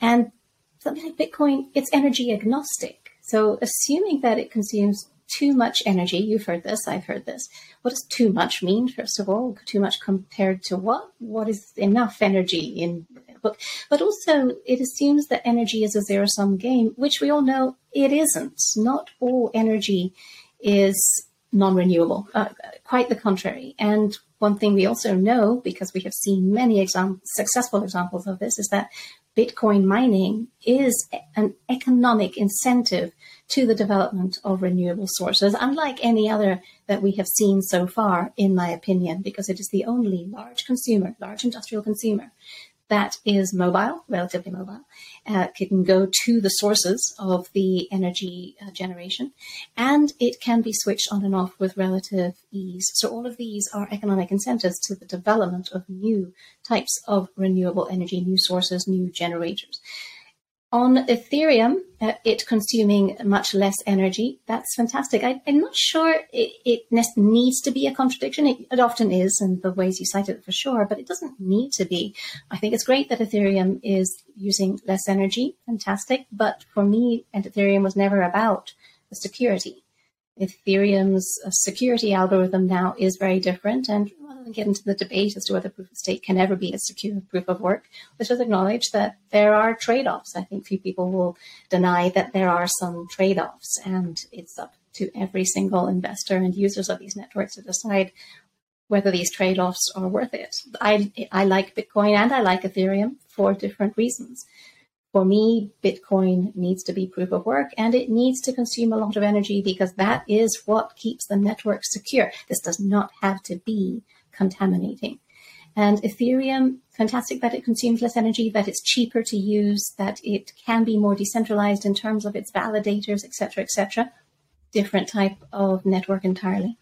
And something like Bitcoin, it's energy agnostic. So assuming that it consumes too much energy, you've heard this, I've heard this. What does too much mean, first of all? Too much compared to what? What is enough energy in book? But also, it assumes that energy is a zero sum game, which we all know it isn't. Not all energy is non renewable, uh, quite the contrary. And one thing we also know, because we have seen many exam- successful examples of this, is that Bitcoin mining is an economic incentive to the development of renewable sources, unlike any other that we have seen so far, in my opinion, because it is the only large consumer, large industrial consumer that is mobile, relatively mobile, uh, can go to the sources of the energy uh, generation, and it can be switched on and off with relative ease. So all of these are economic incentives to the development of new types of renewable energy, new sources, new generators. On Ethereum, uh, it consuming much less energy. That's fantastic. I, am not sure it, it, needs to be a contradiction. It, it, often is, in the ways you cite it for sure, but it doesn't need to be. I think it's great that Ethereum is using less energy. Fantastic. But for me, and Ethereum was never about the security. Ethereum's uh, security algorithm now is very different, and get into the debate as to whether proof of stake can ever be a secure proof of work, let's just acknowledge that there are trade offs. I think few people will deny that there are some trade offs, and it's up to every single investor and users of these networks to decide whether these trade offs are worth it. I, I like Bitcoin and I like Ethereum for different reasons. For me, Bitcoin needs to be proof of work and it needs to consume a lot of energy because that is what keeps the network secure. This does not have to be contaminating. And Ethereum, fantastic that it consumes less energy, that it's cheaper to use, that it can be more decentralized in terms of its validators, etc., etc. Different type of network entirely.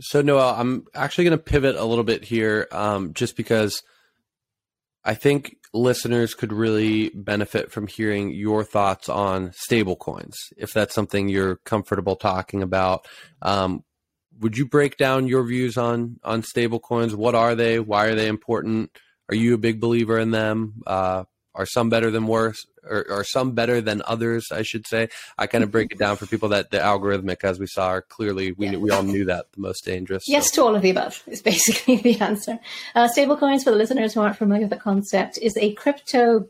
So Noelle, I'm actually going to pivot a little bit here, um, just because I think listeners could really benefit from hearing your thoughts on stablecoins, if that's something you're comfortable talking about. Um, would you break down your views on on stable coins? What are they? Why are they important? Are you a big believer in them? Uh, are some better than worse, or are some better than others? I should say. I kind of break it down for people that the algorithmic, as we saw, are clearly we yeah. we all knew that the most dangerous. Yes so. to all of the above is basically the answer. Uh, stable coins, for the listeners who aren't familiar with the concept, is a crypto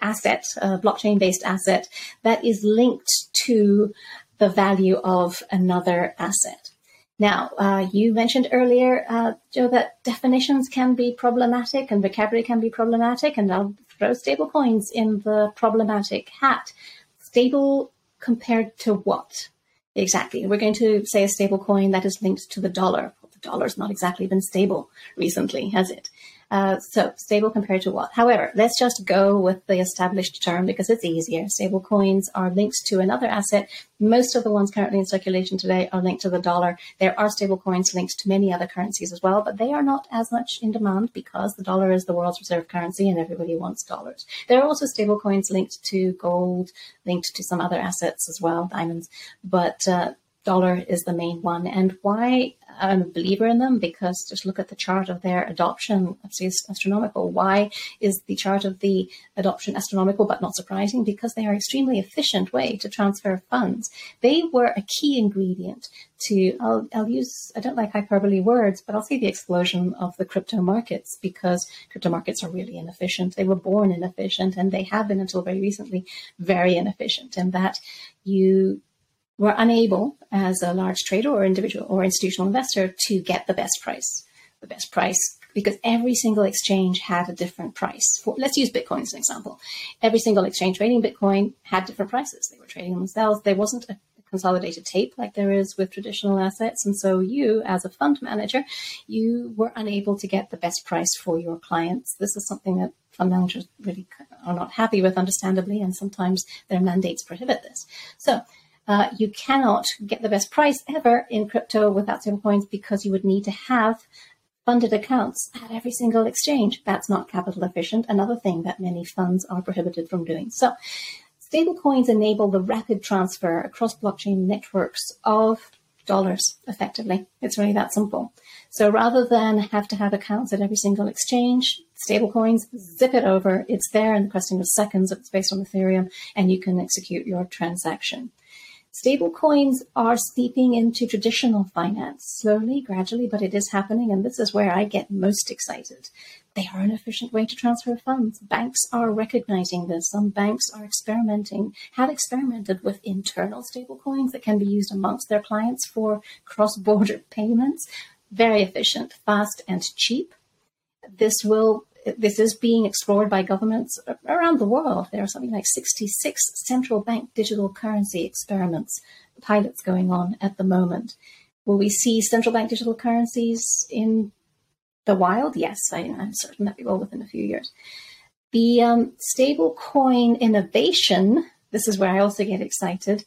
asset, a blockchain based asset that is linked to the value of another asset. Now, uh, you mentioned earlier, uh, Joe, that definitions can be problematic and vocabulary can be problematic, and I'll throw stablecoins in the problematic hat. Stable compared to what? Exactly. We're going to say a stablecoin that is linked to the dollar. Well, the dollar's not exactly been stable recently, has it? Uh, so stable compared to what? However, let's just go with the established term because it's easier. Stable coins are linked to another asset. Most of the ones currently in circulation today are linked to the dollar. There are stable coins linked to many other currencies as well, but they are not as much in demand because the dollar is the world's reserve currency and everybody wants dollars. There are also stable coins linked to gold, linked to some other assets as well, diamonds, but uh, dollar is the main one. And why I'm a believer in them? Because just look at the chart of their adoption. It's astronomical. Why is the chart of the adoption astronomical but not surprising? Because they are extremely efficient way to transfer funds. They were a key ingredient to, I'll, I'll use, I don't like hyperbole words, but I'll say the explosion of the crypto markets because crypto markets are really inefficient. They were born inefficient and they have been until very recently very inefficient and that you were unable, as a large trader or individual or institutional investor, to get the best price. The best price because every single exchange had a different price. For, let's use Bitcoin as an example. Every single exchange trading Bitcoin had different prices. They were trading themselves. There wasn't a consolidated tape like there is with traditional assets. And so you, as a fund manager, you were unable to get the best price for your clients. This is something that fund managers really are not happy with, understandably, and sometimes their mandates prohibit this. So uh, you cannot get the best price ever in crypto without stablecoins because you would need to have funded accounts at every single exchange. That's not capital efficient. Another thing that many funds are prohibited from doing. So, stablecoins enable the rapid transfer across blockchain networks of dollars effectively. It's really that simple. So rather than have to have accounts at every single exchange, stablecoins, zip it over. It's there in the question of seconds. It's based on Ethereum, and you can execute your transaction. Stablecoins are seeping into traditional finance slowly, gradually, but it is happening. And this is where I get most excited. They are an efficient way to transfer funds. Banks are recognizing this. Some banks are experimenting, have experimented with internal stablecoins that can be used amongst their clients for cross border payments. Very efficient, fast, and cheap. This will this is being explored by governments around the world. There are something like 66 central bank digital currency experiments, pilots going on at the moment. Will we see central bank digital currencies in the wild? Yes, I, am certain that we will within a few years. The um, stable coin innovation, this is where I also get excited,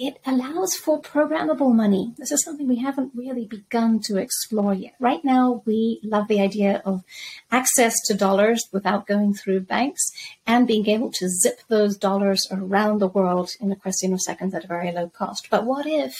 it allows for programmable money. This is something we haven't really begun to explore yet. Right now, we love the idea of access to dollars without going through banks and being able to zip those dollars around the world in a question of seconds at a very low cost. But what if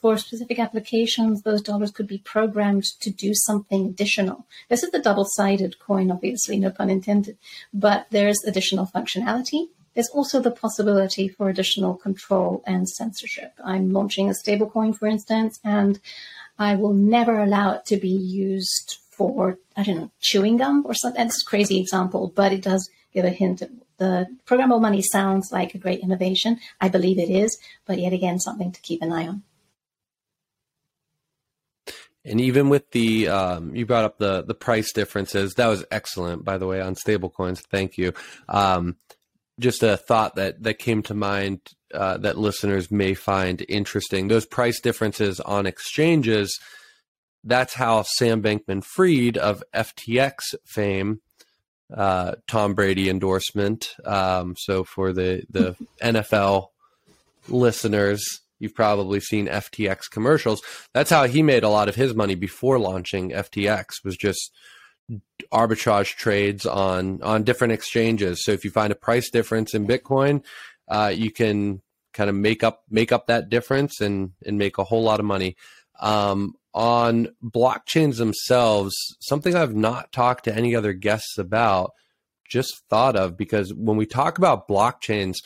for specific applications, those dollars could be programmed to do something additional. This is the double sided coin, obviously, no pun intended, but there's additional functionality there's also the possibility for additional control and censorship. I'm launching a stablecoin, for instance, and I will never allow it to be used for, I don't know, chewing gum or something. That's a crazy example, but it does give a hint. The programmable money sounds like a great innovation. I believe it is, but yet again, something to keep an eye on. And even with the, um, you brought up the the price differences. That was excellent, by the way, on stablecoins. Thank you. Um, just a thought that that came to mind uh, that listeners may find interesting. Those price differences on exchanges. That's how Sam Bankman-Fried of FTX fame, uh, Tom Brady endorsement. Um, so for the the NFL listeners, you've probably seen FTX commercials. That's how he made a lot of his money before launching FTX. Was just arbitrage trades on on different exchanges. So if you find a price difference in Bitcoin, uh, you can kind of make up make up that difference and and make a whole lot of money. Um, on blockchains themselves, something I've not talked to any other guests about, just thought of because when we talk about blockchains,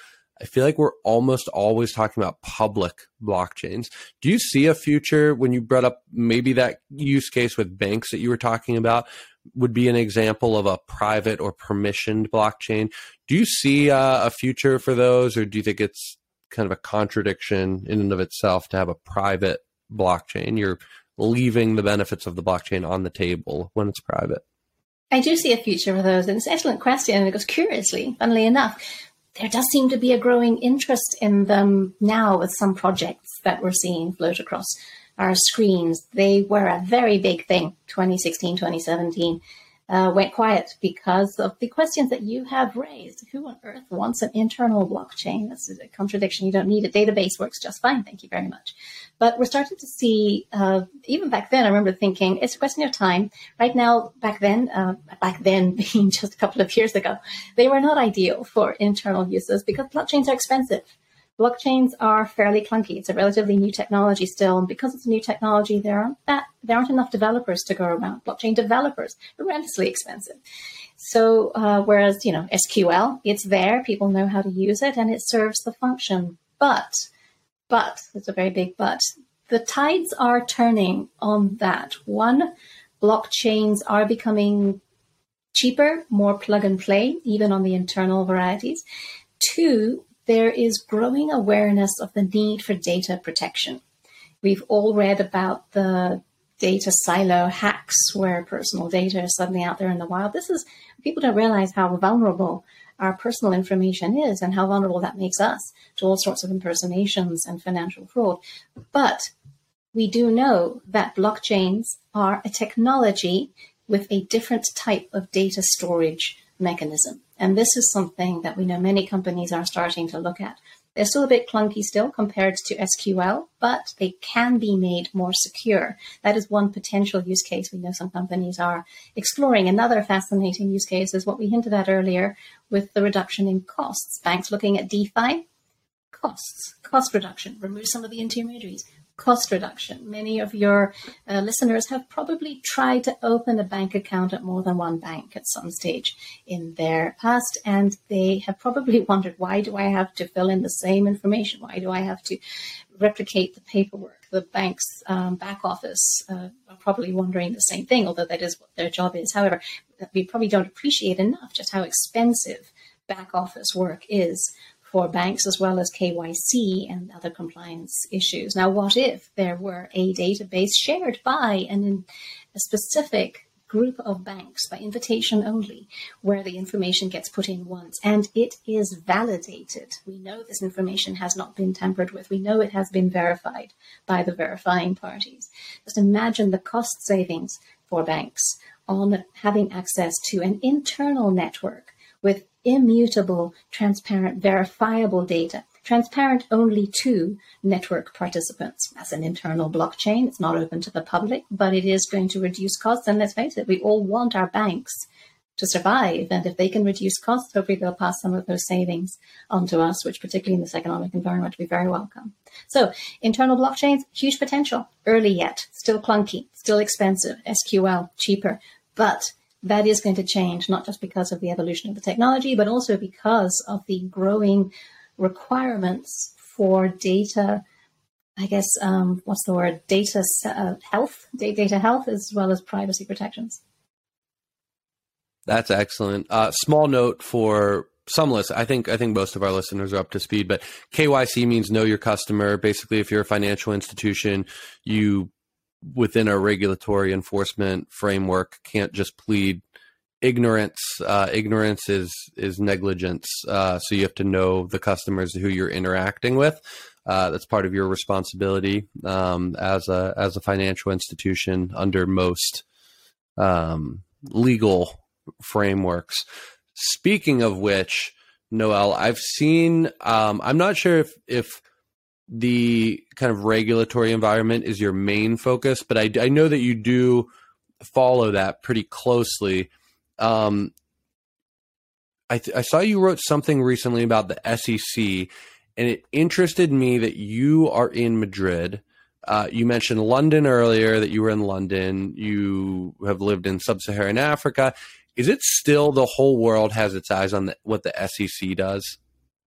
I feel like we're almost always talking about public blockchains. Do you see a future when you brought up maybe that use case with banks that you were talking about would be an example of a private or permissioned blockchain? Do you see uh, a future for those, or do you think it's kind of a contradiction in and of itself to have a private blockchain? You're leaving the benefits of the blockchain on the table when it's private. I do see a future for those, and it's an excellent question. Because curiously, funnily enough, there does seem to be a growing interest in them now with some projects that we're seeing float across our screens. They were a very big thing 2016, 2017 uh, went quiet because of the questions that you have raised. Who on earth wants an internal blockchain? That's a contradiction. You don't need a database works just fine. Thank you very much. But we're starting to see, uh, even back then, I remember thinking it's a question of time. Right now, back then, uh, back then being just a couple of years ago, they were not ideal for internal uses because blockchains are expensive blockchains are fairly clunky. It's a relatively new technology still, and because it's a new technology, there aren't that there aren't enough developers to go around. Blockchain developers relatively expensive. So uh, whereas you know SQL, it's there, people know how to use it, and it serves the function. But but it's a very big but. The tides are turning on that. One, blockchains are becoming cheaper, more plug and play, even on the internal varieties. Two, there is growing awareness of the need for data protection. We've all read about the data silo hacks where personal data is suddenly out there in the wild. This is, people don't realize how vulnerable our personal information is and how vulnerable that makes us to all sorts of impersonations and financial fraud. But we do know that blockchains are a technology with a different type of data storage mechanism. And this is something that we know many companies are starting to look at. They're still a bit clunky still compared to SQL, but they can be made more secure. That is one potential use case we know some companies are exploring. Another fascinating use case is what we hinted at earlier with the reduction in costs. Banks looking at DeFi, costs, cost reduction, remove some of the intermediaries. Cost reduction. Many of your uh, listeners have probably tried to open a bank account at more than one bank at some stage in their past, and they have probably wondered why do I have to fill in the same information? Why do I have to replicate the paperwork? The bank's um, back office uh, are probably wondering the same thing, although that is what their job is. However, we probably don't appreciate enough just how expensive back office work is for banks as well as KYC and other compliance issues. Now, what if there were a database shared by an, a specific group of banks by invitation only, where the information gets put in once and it is validated. We know this information has not been tampered with. We know it has been verified by the verifying parties. Just imagine the cost savings for banks on having access to an internal network with immutable, transparent, verifiable data, transparent only to network participants. As an internal blockchain, it's not open to the public, but it is going to reduce costs. And let's face it, we all want our banks to survive. And if they can reduce costs, hopefully they'll pass some of those savings on to us, which particularly in this economic environment would be very welcome. So internal blockchains, huge potential, early yet, still clunky, still expensive, SQL, cheaper, but that is going to change, not just because of the evolution of the technology, but also because of the growing requirements for data. I guess um, what's the word? Data uh, health, data health, as well as privacy protections. That's excellent. Uh, small note for some list. I think I think most of our listeners are up to speed, but KYC means know your customer. Basically, if you're a financial institution, you within a regulatory enforcement framework can't just plead ignorance. Uh, ignorance is is negligence. Uh, so you have to know the customers who you're interacting with. Uh, that's part of your responsibility um, as a as a financial institution under most um, legal frameworks. Speaking of which, Noelle, I've seen. Um, I'm not sure if if the kind of regulatory environment is your main focus, but I, I know that you do follow that pretty closely. Um, I, th- I saw you wrote something recently about the SEC, and it interested me that you are in Madrid. Uh, you mentioned London earlier, that you were in London. You have lived in sub Saharan Africa. Is it still the whole world has its eyes on the, what the SEC does?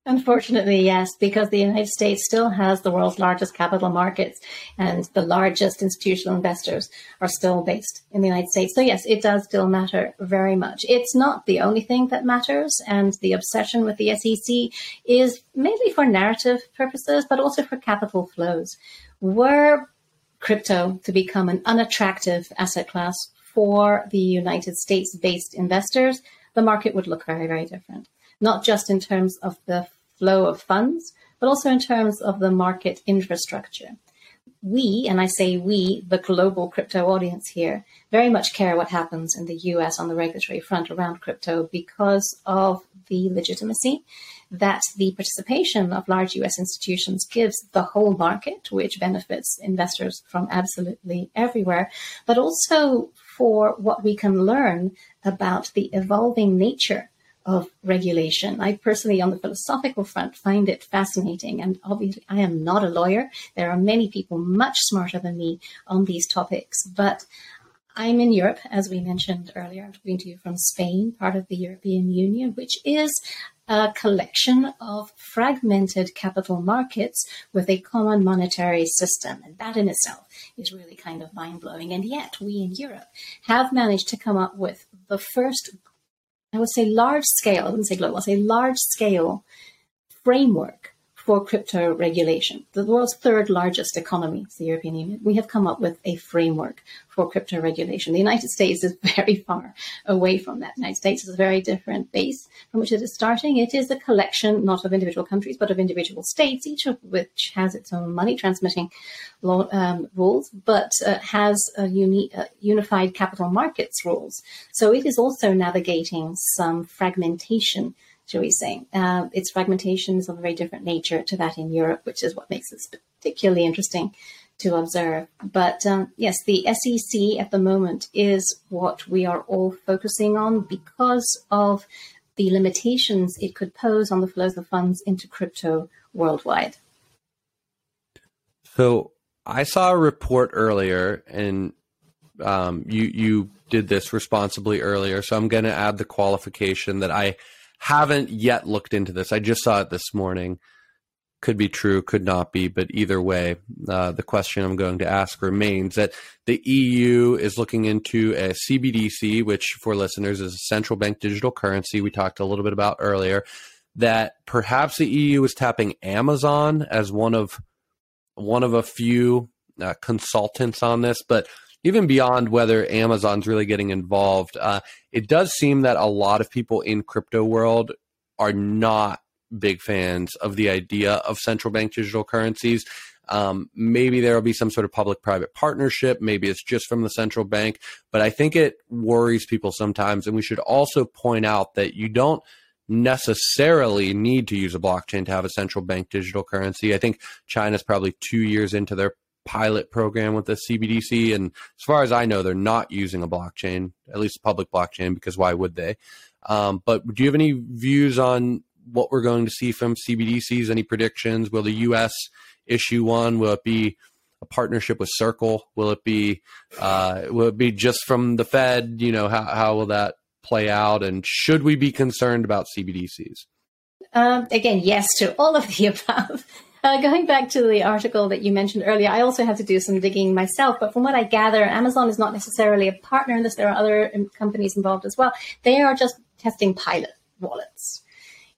Unfortunately, yes, because the United States still has the world's largest capital markets and the largest institutional investors are still based in the United States. So, yes, it does still matter very much. It's not the only thing that matters, and the obsession with the SEC is mainly for narrative purposes, but also for capital flows. Were crypto to become an unattractive asset class for the United States based investors, the market would look very, very different not just in terms of the flow of funds, but also in terms of the market infrastructure. We, and I say we, the global crypto audience here, very much care what happens in the US on the regulatory front around crypto because of the legitimacy that the participation of large US institutions gives the whole market, which benefits investors from absolutely everywhere, but also for what we can learn about the evolving nature of regulation. I personally, on the philosophical front, find it fascinating. And obviously, I am not a lawyer. There are many people much smarter than me on these topics. But I'm in Europe, as we mentioned earlier. I'm talking to you from Spain, part of the European Union, which is a collection of fragmented capital markets with a common monetary system. And that in itself is really kind of mind blowing. And yet, we in Europe have managed to come up with the first I would say large scale, I wouldn't say global, I would say large scale framework for crypto regulation. The world's third largest economy is the European Union. We have come up with a framework for crypto regulation. The United States is very far away from that. The United States is a very different base from which it is starting. It is a collection not of individual countries, but of individual states, each of which has its own money transmitting law, um, rules, but uh, has a uni- uh, unified capital markets rules. So it is also navigating some fragmentation shall we say. Uh, its fragmentation is of a very different nature to that in Europe, which is what makes this particularly interesting to observe. But um, yes, the SEC at the moment is what we are all focusing on because of the limitations it could pose on the flows of funds into crypto worldwide. So I saw a report earlier, and um, you you did this responsibly earlier, so I'm going to add the qualification that I haven't yet looked into this. I just saw it this morning. Could be true, could not be, but either way, uh, the question I'm going to ask remains that the EU is looking into a CBDC, which for listeners is a central bank digital currency we talked a little bit about earlier. That perhaps the EU is tapping Amazon as one of one of a few uh, consultants on this, but even beyond whether Amazon's really getting involved, uh, it does seem that a lot of people in crypto world are not big fans of the idea of central bank digital currencies. Um, maybe there will be some sort of public private partnership. Maybe it's just from the central bank. But I think it worries people sometimes. And we should also point out that you don't necessarily need to use a blockchain to have a central bank digital currency. I think China's probably two years into their pilot program with the CBDC. And as far as I know, they're not using a blockchain, at least public blockchain, because why would they? Um, but do you have any views on what we're going to see from CBDCs? Any predictions? Will the U.S. issue one? Will it be a partnership with Circle? Will it be uh, will it be just from the Fed? You know, how how will that play out? And should we be concerned about CBDCs? Um, again, yes to all of the above. Uh, going back to the article that you mentioned earlier, I also have to do some digging myself. But from what I gather, Amazon is not necessarily a partner in this. There are other um, companies involved as well. They are just testing pilot wallets.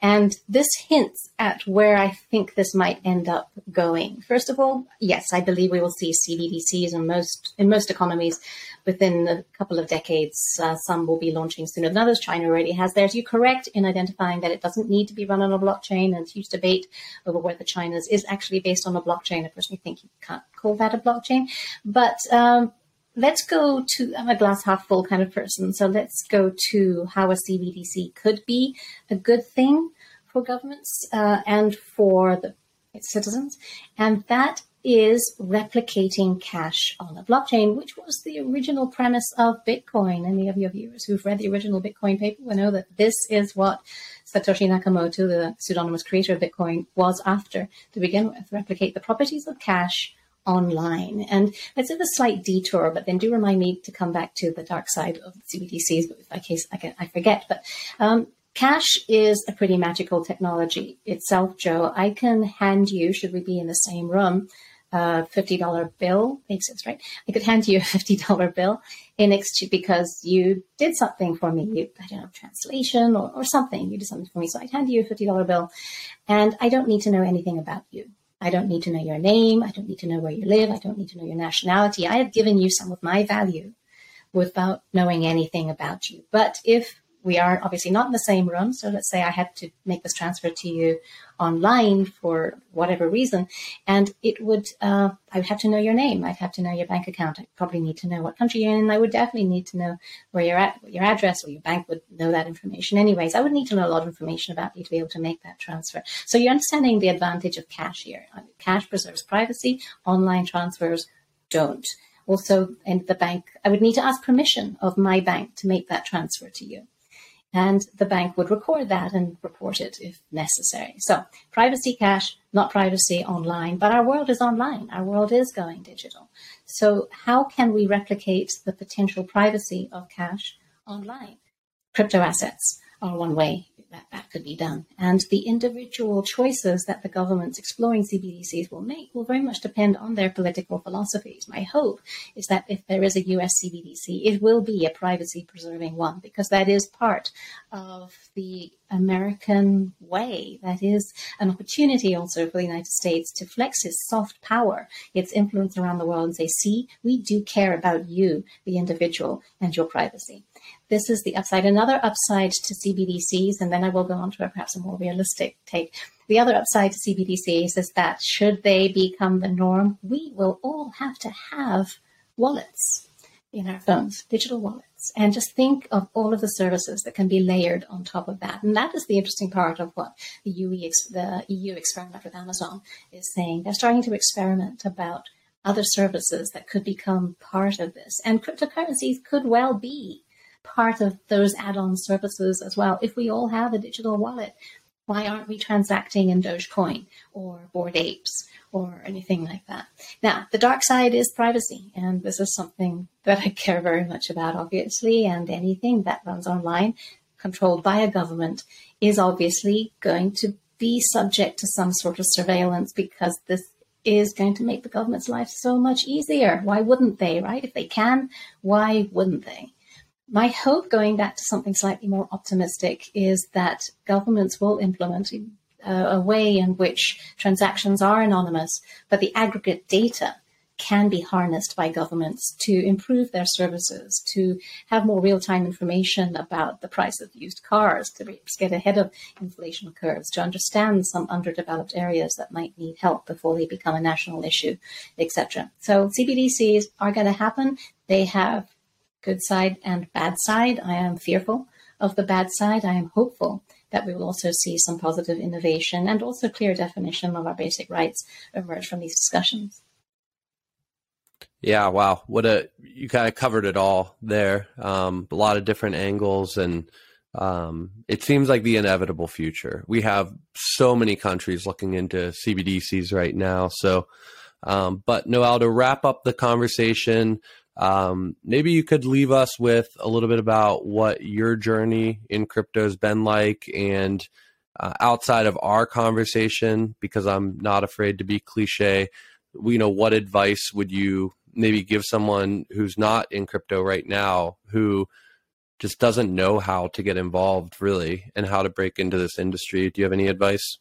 And this hints at where I think this might end up going. First of all, yes, I believe we will see CBDCs in most in most economies within a couple of decades. Uh, some will be launching sooner than others. China already has theirs. You're correct in identifying that it doesn't need to be run on a blockchain. And huge debate over whether China's is actually based on a blockchain. I personally think you can't call that a blockchain, but um, let's go to I'm a glass half full kind of person. So let's go to how a CBDC could be a good thing for governments uh, and for the citizens, and that is replicating cash on a blockchain, which was the original premise of Bitcoin. Any of your viewers who've read the original Bitcoin paper will know that this is what Satoshi Nakamoto, the pseudonymous creator of Bitcoin, was after to begin with replicate the properties of cash online. And let's have a slight detour, but then do remind me to come back to the dark side of CBDCs, but in case I, can, I forget. But um, cash is a pretty magical technology itself, Joe. I can hand you, should we be in the same room, a $50 bill, makes sense, right? I could hand you a $50 bill in exchange because you did something for me. You, I don't know, translation or, or something. You did something for me. So I'd hand you a $50 bill and I don't need to know anything about you. I don't need to know your name. I don't need to know where you live. I don't need to know your nationality. I have given you some of my value without knowing anything about you. But if we are obviously not in the same room. So let's say I had to make this transfer to you online for whatever reason, and it would, uh, I would have to know your name. I'd have to know your bank account. I'd probably need to know what country you're in. I would definitely need to know where you're at, your address, or your bank would know that information anyways. I would need to know a lot of information about you to be able to make that transfer. So you're understanding the advantage of cash here. Cash preserves privacy. Online transfers don't also in the bank i would need to ask permission of my bank to make that transfer to you and the bank would record that and report it if necessary. So, privacy cash, not privacy online, but our world is online. Our world is going digital. So, how can we replicate the potential privacy of cash online? Crypto assets are one way that that could be done. And the individual choices that the governments exploring CBDCs will make will very much depend on their political philosophies. My hope is that if there is a US CBDC, it will be a privacy preserving one because that is part of the American way. That is an opportunity also for the United States to flex its soft power, its influence around the world and say, see, we do care about you, the individual, and your privacy. This is the upside. Another upside to CBDCs, and then I will go on to a perhaps a more realistic take. The other upside to CBDCs is that should they become the norm, we will all have to have wallets in our phones, digital wallets. And just think of all of the services that can be layered on top of that. And that is the interesting part of what the, UE, the EU experiment with Amazon is saying. They're starting to experiment about other services that could become part of this. And cryptocurrencies could well be part of those add-on services as well. If we all have a digital wallet, Why aren't we transacting in Dogecoin or Bored Apes or anything like that? Now, the dark side is privacy, and this is something that I care very much about, obviously, and anything that runs online controlled by a government is obviously going to be subject to some sort of surveillance because this is going to make the government's life so much easier. Why wouldn't they, right? If they can, why wouldn't they? My hope, going back to something slightly more optimistic, is that governments will implement a, a way in which transactions are anonymous, but the aggregate data can be harnessed by governments to improve their services, to have more real time information about the price of used cars, to get ahead of inflation curves, to understand some underdeveloped areas that might need help before they become a national issue, etc. So CBDCs are going to happen. They have good side and bad side. I am fearful of the bad side. I am hopeful that we will also see some positive innovation and also clear definition of our basic rights emerge from these discussions. Yeah, wow. What a you kind of covered it all there. Um, a lot of different angles and um, it seems like the inevitable future. We have so many countries looking into CBDCs right now. So, um, but Noelle, to wrap up the conversation, um, maybe you could leave us with a little bit about what your journey in crypto has been like and uh, outside of our conversation, because I'm not afraid to be cliche, you know, what advice would you maybe give someone who's not in crypto right now who just doesn't know how to get involved really and how to break into this industry? Do you have any advice?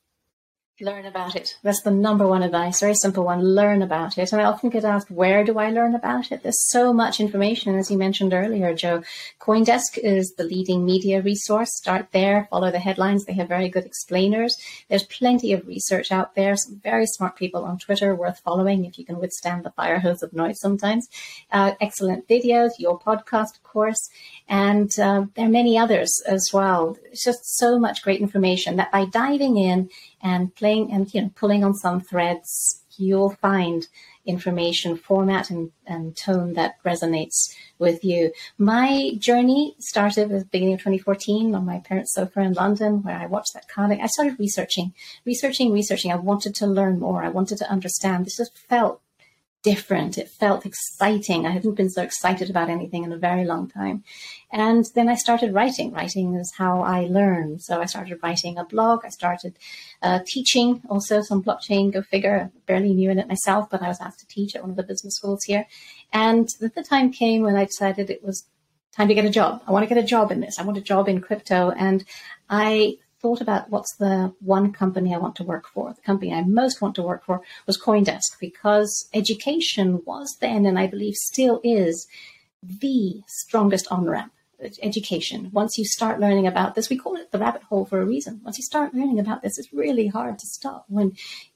Learn about it. That's the number one advice. Very simple one. Learn about it. And I often get asked, where do I learn about it? There's so much information, as you mentioned earlier, Joe. CoinDesk is the leading media resource. Start there, follow the headlines. They have very good explainers. There's plenty of research out there. Some very smart people on Twitter worth following if you can withstand the fire hose of noise sometimes. Uh, excellent videos, your podcast, of course. And uh, there are many others as well. It's just so much great information that by diving in and playing and you know pulling on some threads, you'll find information, format, and, and tone that resonates with you. My journey started at the beginning of 2014 on my parents' sofa in London, where I watched that comic. I started researching, researching, researching. I wanted to learn more. I wanted to understand. This just felt different. It felt exciting. I hadn't been so excited about anything in a very long time. And then I started writing. Writing is how I learn. So I started writing a blog. I started uh, teaching also some blockchain, go figure. I barely knew in it myself, but I was asked to teach at one of the business schools here. And the time came when I decided it was time to get a job. I want to get a job in this. I want a job in crypto. And I thought about what's the one company I want to work for. The company I most want to work for was CoinDesk because education was then, and I believe still is, the strongest on ramp education. Once you start learning about this, we call it the rabbit hole for a reason. Once you start learning about this, it's really hard to stop when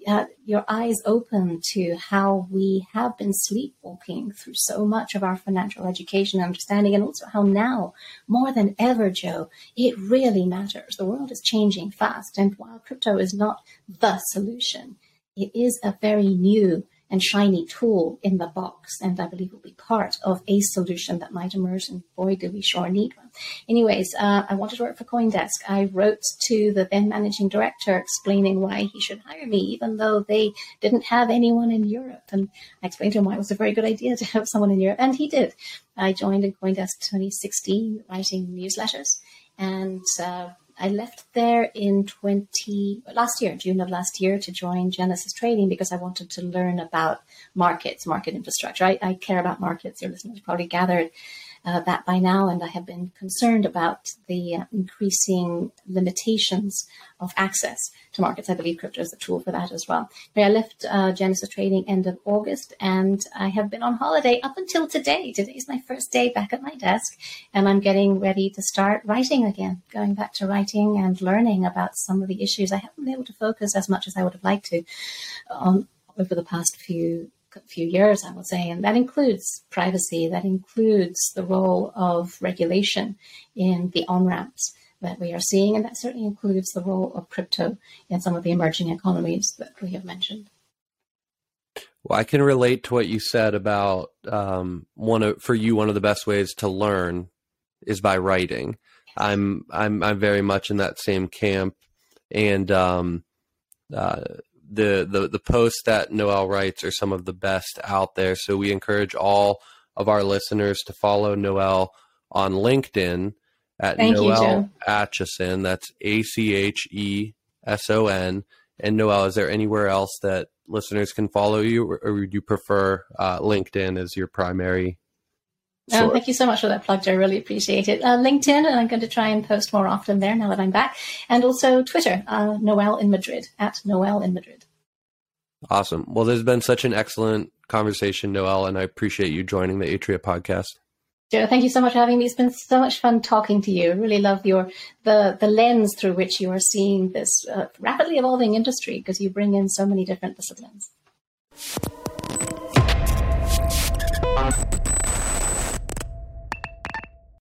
uh, your eyes open to how we have been sleepwalking through so much of our financial education and understanding, and also how now, more than ever, Joe, it really matters. The world is changing fast, and while crypto is not the solution, it is a very new and shiny tool in the box, and I believe will be part of a solution that might emerge. And boy, do we sure need one. Anyways, uh, I wanted to work for CoinDesk. I wrote to the then managing director explaining why he should hire me, even though they didn't have anyone in Europe. And I explained to him why it was a very good idea to have someone in Europe, and he did. I joined in CoinDesk 2016, writing newsletters, and uh, I left there in 20 last year, June of last year, to join Genesis Trading because I wanted to learn about markets, market infrastructure. I, I care about markets. Your listeners probably gathered uh, that by now, and I have been concerned about the uh, increasing limitations of access to markets. I believe crypto is a tool for that as well. I left uh, Genesis Trading end of August, and I have been on holiday up until today. Today is my first day back at my desk, and I'm getting ready to start writing again, going back to writing and learning about some of the issues I haven't been able to focus as much as I would have liked to on over the past few few years, I would say, and that includes privacy, that includes the role of regulation in the on ramps that we are seeing, and that certainly includes the role of crypto in some of the emerging economies that we have mentioned. Well, I can relate to what you said about um, one of for you one of the best ways to learn is by writing. I'm I'm I'm very much in that same camp. and um, uh, the the the posts that Noelle writes are some of the best out there. So we encourage all of our listeners to follow Noelle on LinkedIn at Thank Noelle you, Acheson. That's A C H E S O N. And Noelle, is there anywhere else that listeners can follow you, or, or would you prefer uh, LinkedIn as your primary? Um, thank you so much for that plug, Joe. I really appreciate it. Uh, LinkedIn, and I'm going to try and post more often there now that I'm back. And also Twitter, uh, Noelle in Madrid, at Noelle in Madrid. Awesome. Well, there's been such an excellent conversation, Noelle, and I appreciate you joining the Atria podcast. Joe, thank you so much for having me. It's been so much fun talking to you. I really love your the the lens through which you are seeing this uh, rapidly evolving industry because you bring in so many different disciplines.